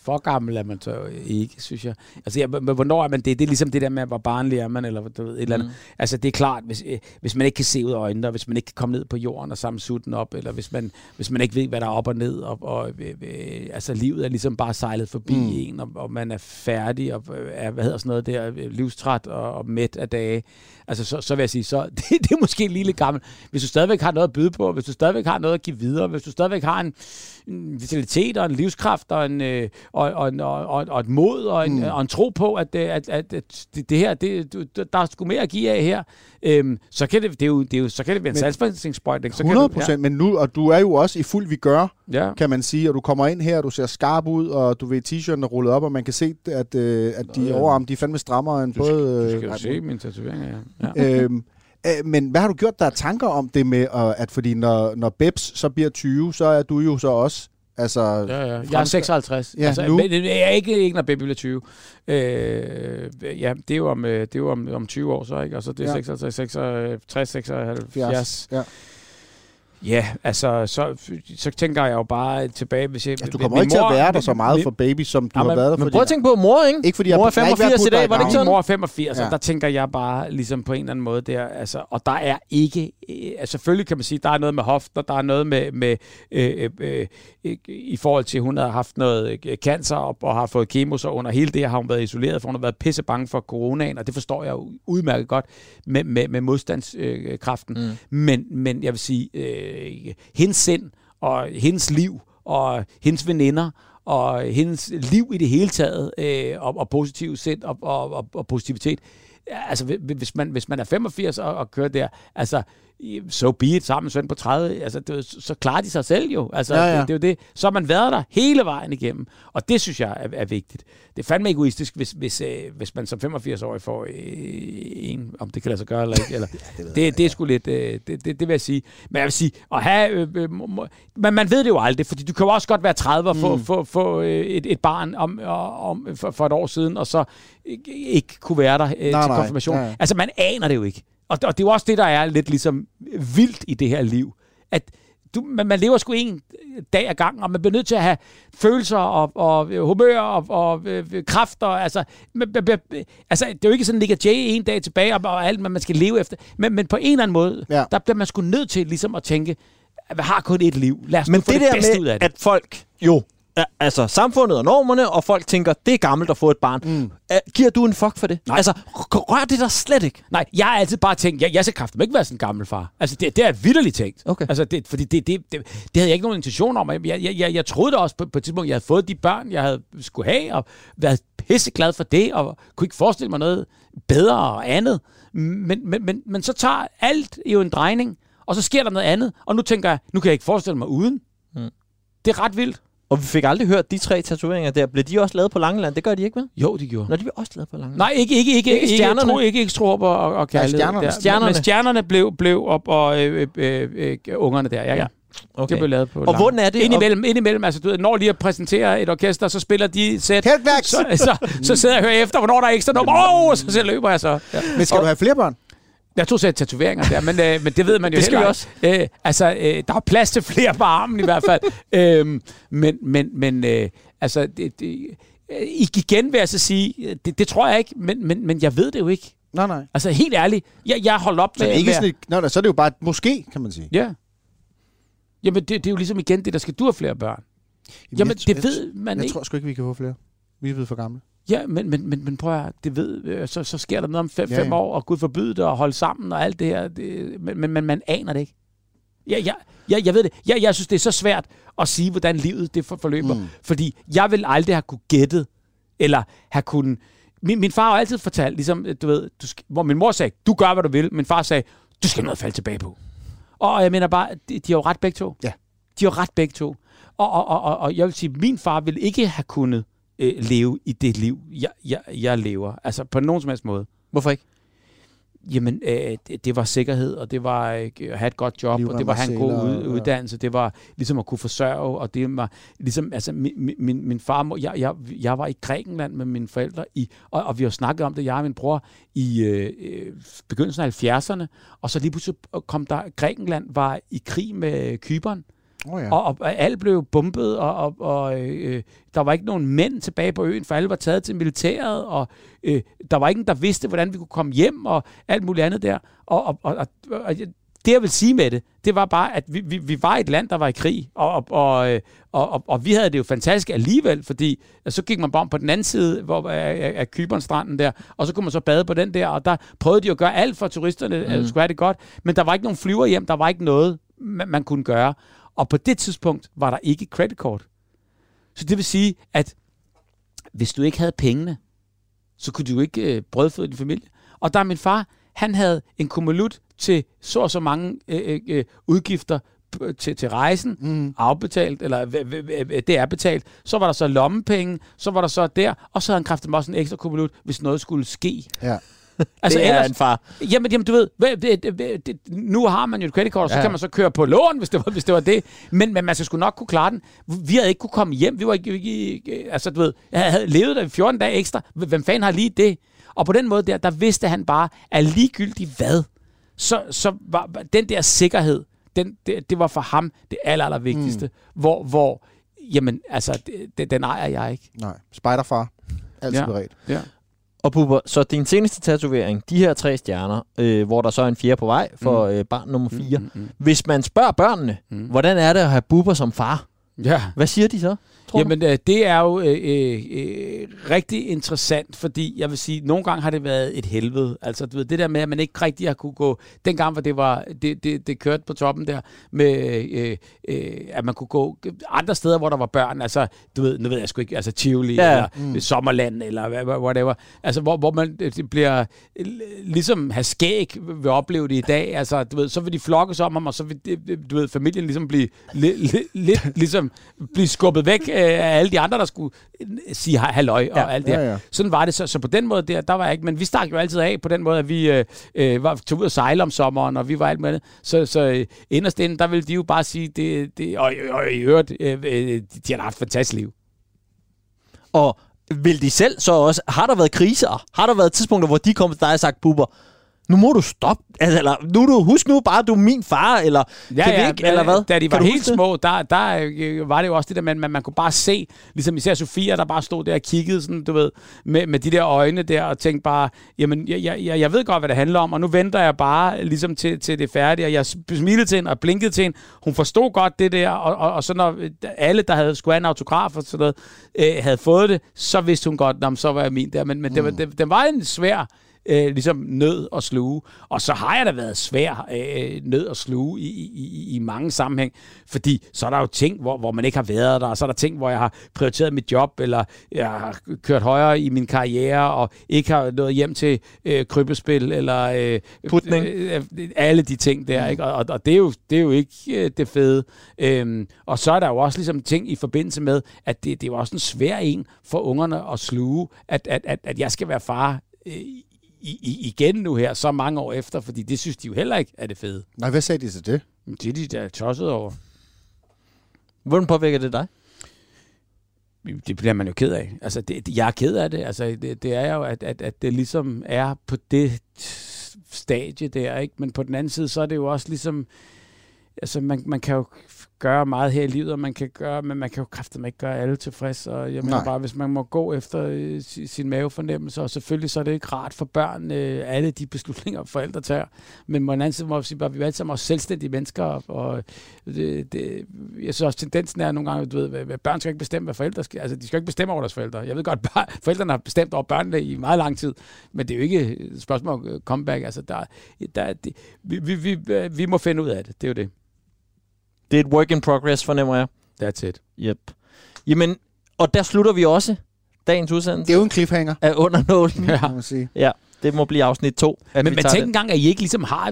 Speaker 3: for gammel er man så ikke, synes jeg. Altså, ja, men hvornår er man det? Det er ligesom det der med, hvor barnlig er man, eller du ved, et eller andet. Mm. Altså, det er klart, hvis, øh, hvis man ikke kan se ud af øjnene, og hvis man ikke kan komme ned på jorden og samle sutten op, eller hvis man, hvis man ikke ved, hvad der er op og ned, og, og øh, øh, altså, livet er ligesom bare sejlet forbi
Speaker 1: Mm.
Speaker 3: en, og, og man er færdig, og øh, er, hvad hedder sådan noget der, livstræt og, og mæt af dage. Altså, så, så vil jeg sige, så [laughs] det, det er måske lige lidt gammelt. Hvis du stadigvæk har noget at byde på, hvis du stadigvæk har noget at give videre, hvis du stadigvæk har en, en vitalitet og en livskraft og, en, øh, og, og, og, og, et mod og en,
Speaker 1: Mm.
Speaker 3: og en tro på, at, øh, at, at, at det, det her, det, der er sgu mere at give af her, øhm, så, kan det, det er jo, det er jo, så kan det være en. Så
Speaker 1: 100
Speaker 3: kan
Speaker 1: procent, men nu, og du er jo også i fuld vigør,
Speaker 3: Ja, ja.
Speaker 1: kan man sige, og du kommer ind her, og du ser skarp ud, og du ved, t-shirten er rullet op, og man kan se, at, øh, at de
Speaker 3: Ja.
Speaker 1: overarme, de er fandme strammere end
Speaker 3: Du skal,
Speaker 1: både...
Speaker 3: du
Speaker 1: øh,
Speaker 3: skal jo se mine tatoveringer, ja. ja. [laughs]
Speaker 1: øhm, øh, men hvad har du gjort der er tanker om det med, at fordi når, når Bebs så bliver 20, så er du jo så også, altså...
Speaker 3: Ja, ja. Jeg er
Speaker 1: Fransk-
Speaker 3: 56.
Speaker 1: Ja,
Speaker 3: altså,
Speaker 1: nu.
Speaker 3: Men, jeg er ikke, ikke når baby bliver 20. Øh, ja, det er jo om, øh, det er jo om, om 20 år så, ikke? Og så det er
Speaker 1: Ja.
Speaker 3: ja. 56, 66, 76.
Speaker 1: Ja.
Speaker 3: Ja, altså, så, så tænker jeg jo bare tilbage, hvis jeg...
Speaker 1: Altså, du kommer ikke til at
Speaker 3: mor-
Speaker 1: være der så meget for baby, som du
Speaker 3: Ja,
Speaker 1: har
Speaker 3: men-
Speaker 1: været der
Speaker 2: men
Speaker 1: for
Speaker 2: prøv at tænke på mor, ikke?
Speaker 1: Ikke fordi
Speaker 2: Mor er
Speaker 1: jeg har ikke været
Speaker 2: 85 i dag, var det ikke.
Speaker 3: Min mor er 85,
Speaker 1: Ja.
Speaker 3: og der tænker jeg bare ligesom på en eller anden måde der, altså, og der er ikke, øh, altså selvfølgelig kan man sige, der er noget med hofter, der er noget med, med øh, øh, øh, i forhold til, hun har haft noget øh, cancer og, og har fået kemo, så under hele det har hun været isoleret, for hun har været pisse bange for coronaen, og det forstår jeg jo udmærket godt med, med, med modstandskraften.
Speaker 2: Mm.
Speaker 3: Men, men jeg vil sige, øh, Øh, hendes sind og hendes liv og hendes veninder og hendes liv i det hele taget øh, og, og positivt sind og, og, og, og positivitet. Altså, hvis man, hvis man er 85 og, og kører der, altså, so be it, sammen søn på 30, altså, det, så klarer de sig selv jo. Altså,
Speaker 1: Ja,
Speaker 3: ja,
Speaker 1: ja.
Speaker 3: ja. Det, det, er jo det. Så har man været der hele vejen igennem, og det synes jeg er, er vigtigt. Det er fandme egoistisk, hvis, hvis, øh, hvis man som 85-årig får øh, en, om det kan lade sig gøre eller ikke. Eller, [laughs] det, det, det er sgu lidt, øh, det, det, det vil jeg sige. Men jeg vil sige, at have, øh, øh, men man ved det jo aldrig, fordi du kan jo også godt være 30 og få,
Speaker 1: Mm.
Speaker 3: få, få øh, et, et barn om, om, for, for et år siden, og så ikke, kunne være der øh, til
Speaker 1: nej,
Speaker 3: konfirmation.
Speaker 1: nej.
Speaker 3: Altså, man aner det jo ikke. Og, og det er jo også det, der er lidt ligesom vildt i det her liv. At du, man, man lever sgu en dag ad gangen, og man bliver nødt til at have følelser og, og øh, humør og, og øh, kræfter. Altså, man, man, man, altså, det er jo ikke sådan, at ligger Jay en dag tilbage og, og alt, hvad man skal leve efter. Men, men på en eller anden måde,
Speaker 1: Ja.
Speaker 3: der bliver man sgu nødt til ligesom at tænke, at vi har kun et liv. Lad os
Speaker 2: Men det
Speaker 3: det,
Speaker 2: der
Speaker 3: bedste ud
Speaker 2: med,
Speaker 3: af det.
Speaker 2: at folk jo, altså samfundet og normerne, og folk tænker, det er gammelt at få et barn.
Speaker 1: Mm.
Speaker 2: Er, giver du en fuck for det?
Speaker 3: Nej.
Speaker 2: Altså, rør det der slet ikke.
Speaker 3: Nej, jeg har altid bare tænkt, jeg, jeg skal kraften ikke være sådan en gammel far. Altså, det, det er vidderligt tænkt.
Speaker 2: Okay.
Speaker 3: Altså, det, fordi det, det, det, det havde jeg ikke nogen intention om. Jeg, jeg, jeg, jeg troede da også på, på et tidspunkt, jeg havde fået de børn, jeg havde skulle have, og været pisseglad for det, og kunne ikke forestille mig noget bedre og andet. Men, men, men, men så tager alt jo en drejning, og så sker der noget andet, og nu tænker jeg, nu kan jeg ikke forestille mig uden.
Speaker 2: Mm.
Speaker 3: Det er ret vildt.
Speaker 2: Og vi fik aldrig hørt de tre tatoveringer der. Blev de også lavet på Langeland? Det gør de ikke, vel?
Speaker 3: Jo, de gjorde.
Speaker 2: Når de bliver også lavet på Langeland.
Speaker 3: Nej, ikke, ikke, ikke,
Speaker 2: Ikke
Speaker 3: ikke,
Speaker 2: stjernerne?
Speaker 3: ikke, tro, ikke, ikke Strup og, og kærlighed.
Speaker 1: stjernerne.
Speaker 3: Der.
Speaker 2: Stjernerne.
Speaker 3: Men stjernerne blev, blev op, og øh, øh, øh, øh, ungerne der, ja, ja.
Speaker 2: okay.
Speaker 3: Det blev lavet på
Speaker 2: Og hvordan er det?
Speaker 3: Indimellem, indimellem, altså du ved, når de at præsentere et orkester, så spiller de sæt.
Speaker 1: Heltværks!
Speaker 3: Så, så, så sidder jeg og hører efter, hvornår der er ekstra nummer. Åh, oh, så, så løber jeg så. Ja.
Speaker 1: Men skal du have flere børn?
Speaker 3: Jeg tog så et tatoveringer der, men, øh, men det ved man jo
Speaker 2: Det skal
Speaker 3: heller ikke. Øh, altså, øh, der er plads til flere på armen i hvert fald. [laughs] øhm, men men, men øh, altså, det, det, øh, igen vil jeg så sige, det, det tror jeg ikke, men, men, men jeg ved det jo ikke.
Speaker 1: Nej, nej.
Speaker 3: Altså helt ærligt, jeg, jeg holdt op
Speaker 1: Så,
Speaker 3: med...
Speaker 1: det er ikke
Speaker 3: med-
Speaker 1: sådan et, nå, nej, så er det jo bare et måske, kan man sige.
Speaker 3: Ja. Jamen, det, det er jo ligesom igen det, der skal du have flere børn. Jamen,
Speaker 1: jeg,
Speaker 3: det
Speaker 1: jeg,
Speaker 3: ved man
Speaker 1: Jeg
Speaker 3: ikke.
Speaker 1: tror sgu ikke, vi kan få flere. Vi er blevet for gamle.
Speaker 3: Ja, men, men, men, men prøv at det ved, øh, så, så sker der noget om fem,
Speaker 1: Ja,
Speaker 3: ja, fem
Speaker 1: ja.
Speaker 3: år, og Gud forbyde det, og holde sammen, og alt det her. Det, men, men, men man aner det ikke. Ja, ja, ja, jeg ved det. Jeg, jeg synes, det er så svært at sige, hvordan livet det for, forløber.
Speaker 1: Mm.
Speaker 3: Fordi jeg vil aldrig have kunne gætte, eller have kunnet... Min, min far har altid fortalt, ligesom, du ved, du skal, hvor min mor sagde, du gør, hvad du vil. Min far sagde, du skal noget falde tilbage på. Og jeg mener bare, de, de har jo ret begge to.
Speaker 1: Ja.
Speaker 3: De har jo ret begge to. Og, og, og, og, og jeg vil sige, min far ville ikke have kunnet øh, leve i det liv, jeg, jeg, jeg lever. Altså på nogen som helst måde.
Speaker 2: Hvorfor ikke?
Speaker 3: Jamen, øh, det, det var sikkerhed, og det var øh, at have et godt job, og det var at have en god
Speaker 1: Livrem
Speaker 3: ud,
Speaker 1: seler, ja.
Speaker 3: uddannelse, det var ligesom at kunne forsørge, og det var ligesom, altså min, min, min far, jeg, jeg, jeg var i Grækenland med mine forældre, i, og, og vi har snakket om det, jeg og min bror, i øh, øh, begyndelsen af 70'erne, og så lige pludselig kom der, Grækenland var i krig med Kyberen,
Speaker 1: Oh, ja.
Speaker 3: og, og, alt blev bumpet, og, og, og øh, der var ikke nogen mænd tilbage på øen, for alle var taget til militæret, og øh, der var ingen, der vidste, hvordan vi kunne komme hjem, og alt muligt andet der. Og, og, og, og, og det, jeg vil sige med det, det var bare, at vi, vi, vi var et land, der var i krig, og, og, og, øh, og, og, og vi havde det jo fantastisk alligevel, fordi så gik man bare om på den anden side hvor, af, af, Kybernstranden der, og så kunne man så bade på den der, og der prøvede de at gøre alt for turisterne, mm. skulle have det godt, men der var ikke nogen flyver hjem, der var ikke noget, man, man kunne gøre. Og på det tidspunkt var der ikke kreditkort. Så det vil sige, at hvis du ikke havde pengene, så kunne du ikke øh, brødføde din familie. Og der er min far, han havde en kummelut til så og så mange øh, øh, udgifter p- til, til rejsen,
Speaker 1: Mm.
Speaker 3: afbetalt, eller det er betalt. Så var der så lommepenge, så var der så der, og så havde han kraftigt også en ekstra kummelut, hvis noget skulle ske.
Speaker 1: Ja. [laughs]
Speaker 3: Altså
Speaker 2: det er
Speaker 3: ellers,
Speaker 2: en far.
Speaker 3: Jamen, jamen du ved, det, det, det, nu har man jo et kreditkort, så
Speaker 2: Ja.
Speaker 3: kan man så køre på lån, hvis det var, hvis det, var det. Men, men man skal sgu nok kunne klare den. Vi havde ikke kunne komme hjem. Vi var ikke, ikke altså du ved, jeg havde levet der 14 dage ekstra. Hvem fanden har lige det? Og på den måde der, der vidste han bare, at ligegyldigt hvad, så, så var den der sikkerhed, den, det, det var for ham det aller, aller vigtigste. Mm. Hvor, hvor, jamen, altså, det, den ejer jeg ikke.
Speaker 1: Nej. Spiderfar. Altid
Speaker 3: Ja.
Speaker 1: beredt.
Speaker 3: Ja.
Speaker 2: Og Bubber, så din seneste tatovering, de her tre stjerner, øh, hvor der så er en fjerde på vej for øh, barn nummer fire.
Speaker 3: Mm, mm,
Speaker 2: Hvis man spørger børnene,
Speaker 3: Mm.
Speaker 2: hvordan er det at have Bubber som far?
Speaker 3: mm. Ja.
Speaker 2: Hvad siger de så? Tror du?
Speaker 3: Jamen, øh, det er jo øh, øh, øh, rigtig interessant, fordi jeg vil sige, nogle gange har det været et helvede. Altså, du ved, det der med, at man ikke rigtig har kunne gå... Dengang, hvor det, var, det, det, det kørte på toppen der, med, øh, øh, at man kunne gå andre steder, hvor der var børn. Altså, du ved, nu ved jeg sgu ikke, altså Tivoli,
Speaker 2: Ja,
Speaker 3: eller mm. Sommerland, eller whatever. Altså, hvor, hvor man øh, det bliver ligesom have skæg vil opleve det i dag. Altså, du ved, så vil de flokkes om ham, og så vil du ved, familien ligesom blive li, li, lidt ligesom blive skubbet væk øh, af alle de andre, der skulle øh, sige halløj og
Speaker 2: Ja,
Speaker 3: alt det
Speaker 1: ja, ja.
Speaker 3: Sådan var det. Så, så på den måde der, der var jeg ikke. Men vi stak jo altid af på den måde, at vi øh, øh, var, tog ud og sejle om sommeren, og vi var alt med det. Så, så øh, inderst inde, der ville de jo bare sige, det, det, og, og i øvrigt, øh, øh, de har haft et fantastisk liv.
Speaker 2: Og vil de selv så også... Har der været kriser? Har der været tidspunkter, hvor de kom til dig og sagt, Bubber, nu må du stoppe. Altså, eller, nu du, husk nu bare, du er min far, eller kan vi ikke,
Speaker 3: men
Speaker 2: eller hvad?
Speaker 3: Da de var helt små, der, der øh, var det jo også det der, man, man, man kunne bare se, ligesom især Sofia, der bare stod der og kiggede sådan, du ved, med, med de der øjne der, og tænkte bare, jamen, jeg, jeg, jeg jeg ved godt, hvad det handler om, og nu venter jeg bare ligesom til, til det færdigt, og jeg smilede til hende og blinkede til hende. Hun forstod godt det der, og, og, og så når alle, der havde skulle have en autograf og sådan noget, øh, havde fået det, så vidste hun godt, "Nå, men så var jeg min der. Men, men det, var, det, den var en svær øh, ligesom nød at sluge. Og så har jeg da været svær øh, nød at sluge i, i, i, mange sammenhæng, fordi så er der jo ting, hvor, hvor man ikke har været der, og så er der ting, hvor jeg har prioriteret mit job, eller jeg har kørt højere i min karriere, og ikke har nået hjem til øh, krybespil, eller øh,
Speaker 2: Putning.
Speaker 3: øh, alle de ting der, ikke? Og, og det, er jo, det er jo ikke øh, det fede. Øhm, og så er der jo også ligesom ting i forbindelse med, at det, det er jo også en svær en for ungerne at sluge, at, at, at, at jeg skal være far øh, i, i, igen nu her, så mange år efter, fordi det synes de jo heller ikke er det fede.
Speaker 1: Nej, hvad sagde de til det?
Speaker 3: Det er de der tosset over.
Speaker 2: Hvordan påvirker det dig?
Speaker 3: Det bliver man jo ked af. Altså, det, jeg er ked af det. Altså, det, det er jo, at, at, at det ligesom er på det stadie der, ikke? Men på den anden side, så er det jo også ligesom... Altså, man, man kan jo gøre meget her i livet, og man kan gøre, men man kan jo kraftigt ikke gøre alle tilfreds. Og jeg mener
Speaker 1: Nej.
Speaker 3: bare, hvis man må gå efter øh, si- sin mavefornemmelse, og selvfølgelig så er det ikke rart for børn, øh, alle de beslutninger, [laughs] forældre tager. Men på den anden side må vi sige, at vi er alle sammen også selvstændige mennesker, og- og det, det, jeg synes også, tendensen er nogle gange, du ved, hvad børn skal ikke bestemme, hvad forældre skal. Altså, de skal ikke bestemme over deres forældre. Jeg ved godt, [laughs] at forældrene har bestemt over børnene i meget lang tid, men det er jo ikke et spørgsmål om comeback. Altså, der, der, det, vi, vi, vi, vi må finde ud af det. Det er jo det.
Speaker 2: Det er et work in progress, fornemmer jeg.
Speaker 3: That's it.
Speaker 2: Yep. Jamen, og der slutter vi også dagens
Speaker 1: Det
Speaker 2: udsendelse
Speaker 1: er jo en cliffhanger,
Speaker 2: af Under Nålen.
Speaker 3: Ja.
Speaker 1: kan man sige.
Speaker 2: Ja, det må blive afsnit 2. At
Speaker 3: Men,
Speaker 2: vi
Speaker 3: men tænk
Speaker 2: den.
Speaker 3: engang, at I ikke ligesom har...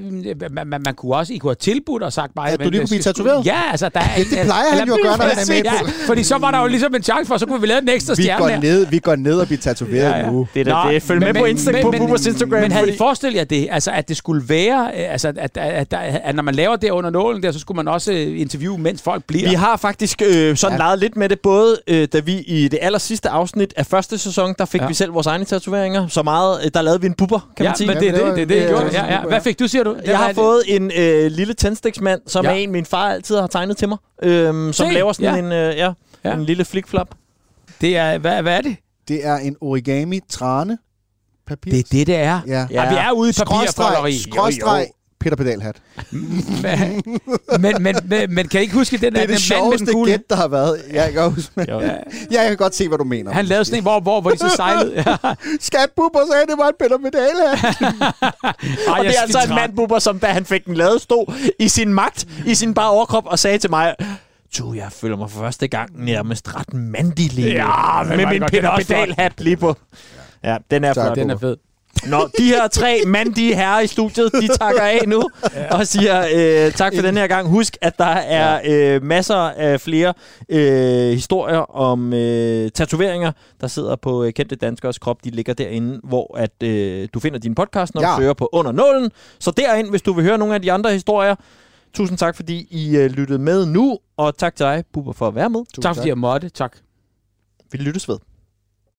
Speaker 3: Man, man, man kunne også... I kunne have tilbudt og sagt bare...
Speaker 1: At du lige kunne blive tatoveret?
Speaker 3: Ja, altså... Der er,
Speaker 1: Det plejer han jo at gøre, når han er med
Speaker 3: ja,
Speaker 1: på-
Speaker 3: fordi så var der jo ligesom en chance for, så kunne vi lave en ekstra
Speaker 1: Vi
Speaker 3: stjerne
Speaker 1: går,
Speaker 3: her.
Speaker 1: ned, vi går ned og bliver tatoveret
Speaker 3: Ja,
Speaker 1: ja, nu.
Speaker 2: Det er det. Følg med på,
Speaker 3: men-
Speaker 2: Insta-
Speaker 3: men-
Speaker 2: på
Speaker 3: men-
Speaker 2: Bubers Instagram.
Speaker 3: Men havde I forestillet jer det? Altså, at det skulle være... øh, Altså, at, at, at, at, at når man laver det under nålen der, så skulle man også øh, interviewe, mens folk bliver.
Speaker 2: Vi har faktisk øh, sådan
Speaker 1: Ja.
Speaker 2: leget lidt med det, både øh, da vi i det aller sidste afsnit af første sæson, der fik
Speaker 3: Ja.
Speaker 2: ja. vi selv vores egne tatoveringer. Så meget, øh, der lavede vi en buber, kan
Speaker 3: ja,
Speaker 2: man sige.
Speaker 3: men det er
Speaker 1: Ja,
Speaker 3: det, det,
Speaker 1: det
Speaker 3: er det, det ja, ja. Hvad
Speaker 1: ja.
Speaker 3: fik du, siger du?
Speaker 2: Jeg har fået en øh, lille tændstiksmand, som
Speaker 3: Ja.
Speaker 2: ja. er en, min far altid har tegnet til mig. Øh, som
Speaker 3: Se,
Speaker 2: laver sådan
Speaker 3: ja.
Speaker 2: en, øh, ja,
Speaker 3: Ja.
Speaker 2: ja. en lille flikflap.
Speaker 3: Det er, hvad, hvad er det?
Speaker 1: Det er en origami trane papir.
Speaker 3: Det er det, det er.
Speaker 1: Ja.
Speaker 3: Ja, vi er ude i papirfolderi.
Speaker 1: Skråstreg, skråstreg Peter Pedalhat.
Speaker 3: men, men, men, men kan I ikke huske den
Speaker 1: Det
Speaker 3: der
Speaker 1: er det
Speaker 3: den mand med den
Speaker 1: sjoveste gæt, der har været. Jeg kan, huske, men, ja, jeg kan godt se, hvad du mener.
Speaker 3: Han lavede sådan en, hvor, hvor, hvor de så sejlede. [laughs] Ja.
Speaker 1: Skat Bubber sagde, det var [laughs] en Peter Pedalhat.
Speaker 2: Og det
Speaker 3: jeg
Speaker 2: er altså en
Speaker 3: træt.
Speaker 2: mandbuber, som da han fik den lavet, stod i sin magt, i sin bare overkrop, og sagde til mig, Du, jeg føler mig for første gang nærmest ret mandig lige.
Speaker 3: Ja,
Speaker 2: med min
Speaker 3: er
Speaker 2: Peter. Pedal-hat lige på. Ja, den er flot.
Speaker 3: Den er fed.
Speaker 2: Nå, de her tre mandige herrer i studiet, de takker af nu ja. og siger øh, tak for den her gang. Husk, at der er øh, masser af flere øh, historier om øh, tatoveringer, der sidder på øh, kendte danskers krop. De ligger derinde, hvor at øh, du finder din podcast, når
Speaker 1: ja.
Speaker 2: Du søger på Under Nålen. Så derind, hvis du vil høre nogle af de andre historier. Tusind tak, fordi I øh, lyttede med nu, og tak til dig, Bubber, for at være med.
Speaker 3: Tak fordi jeg måtte. Tak.
Speaker 2: Vi lyttes ved.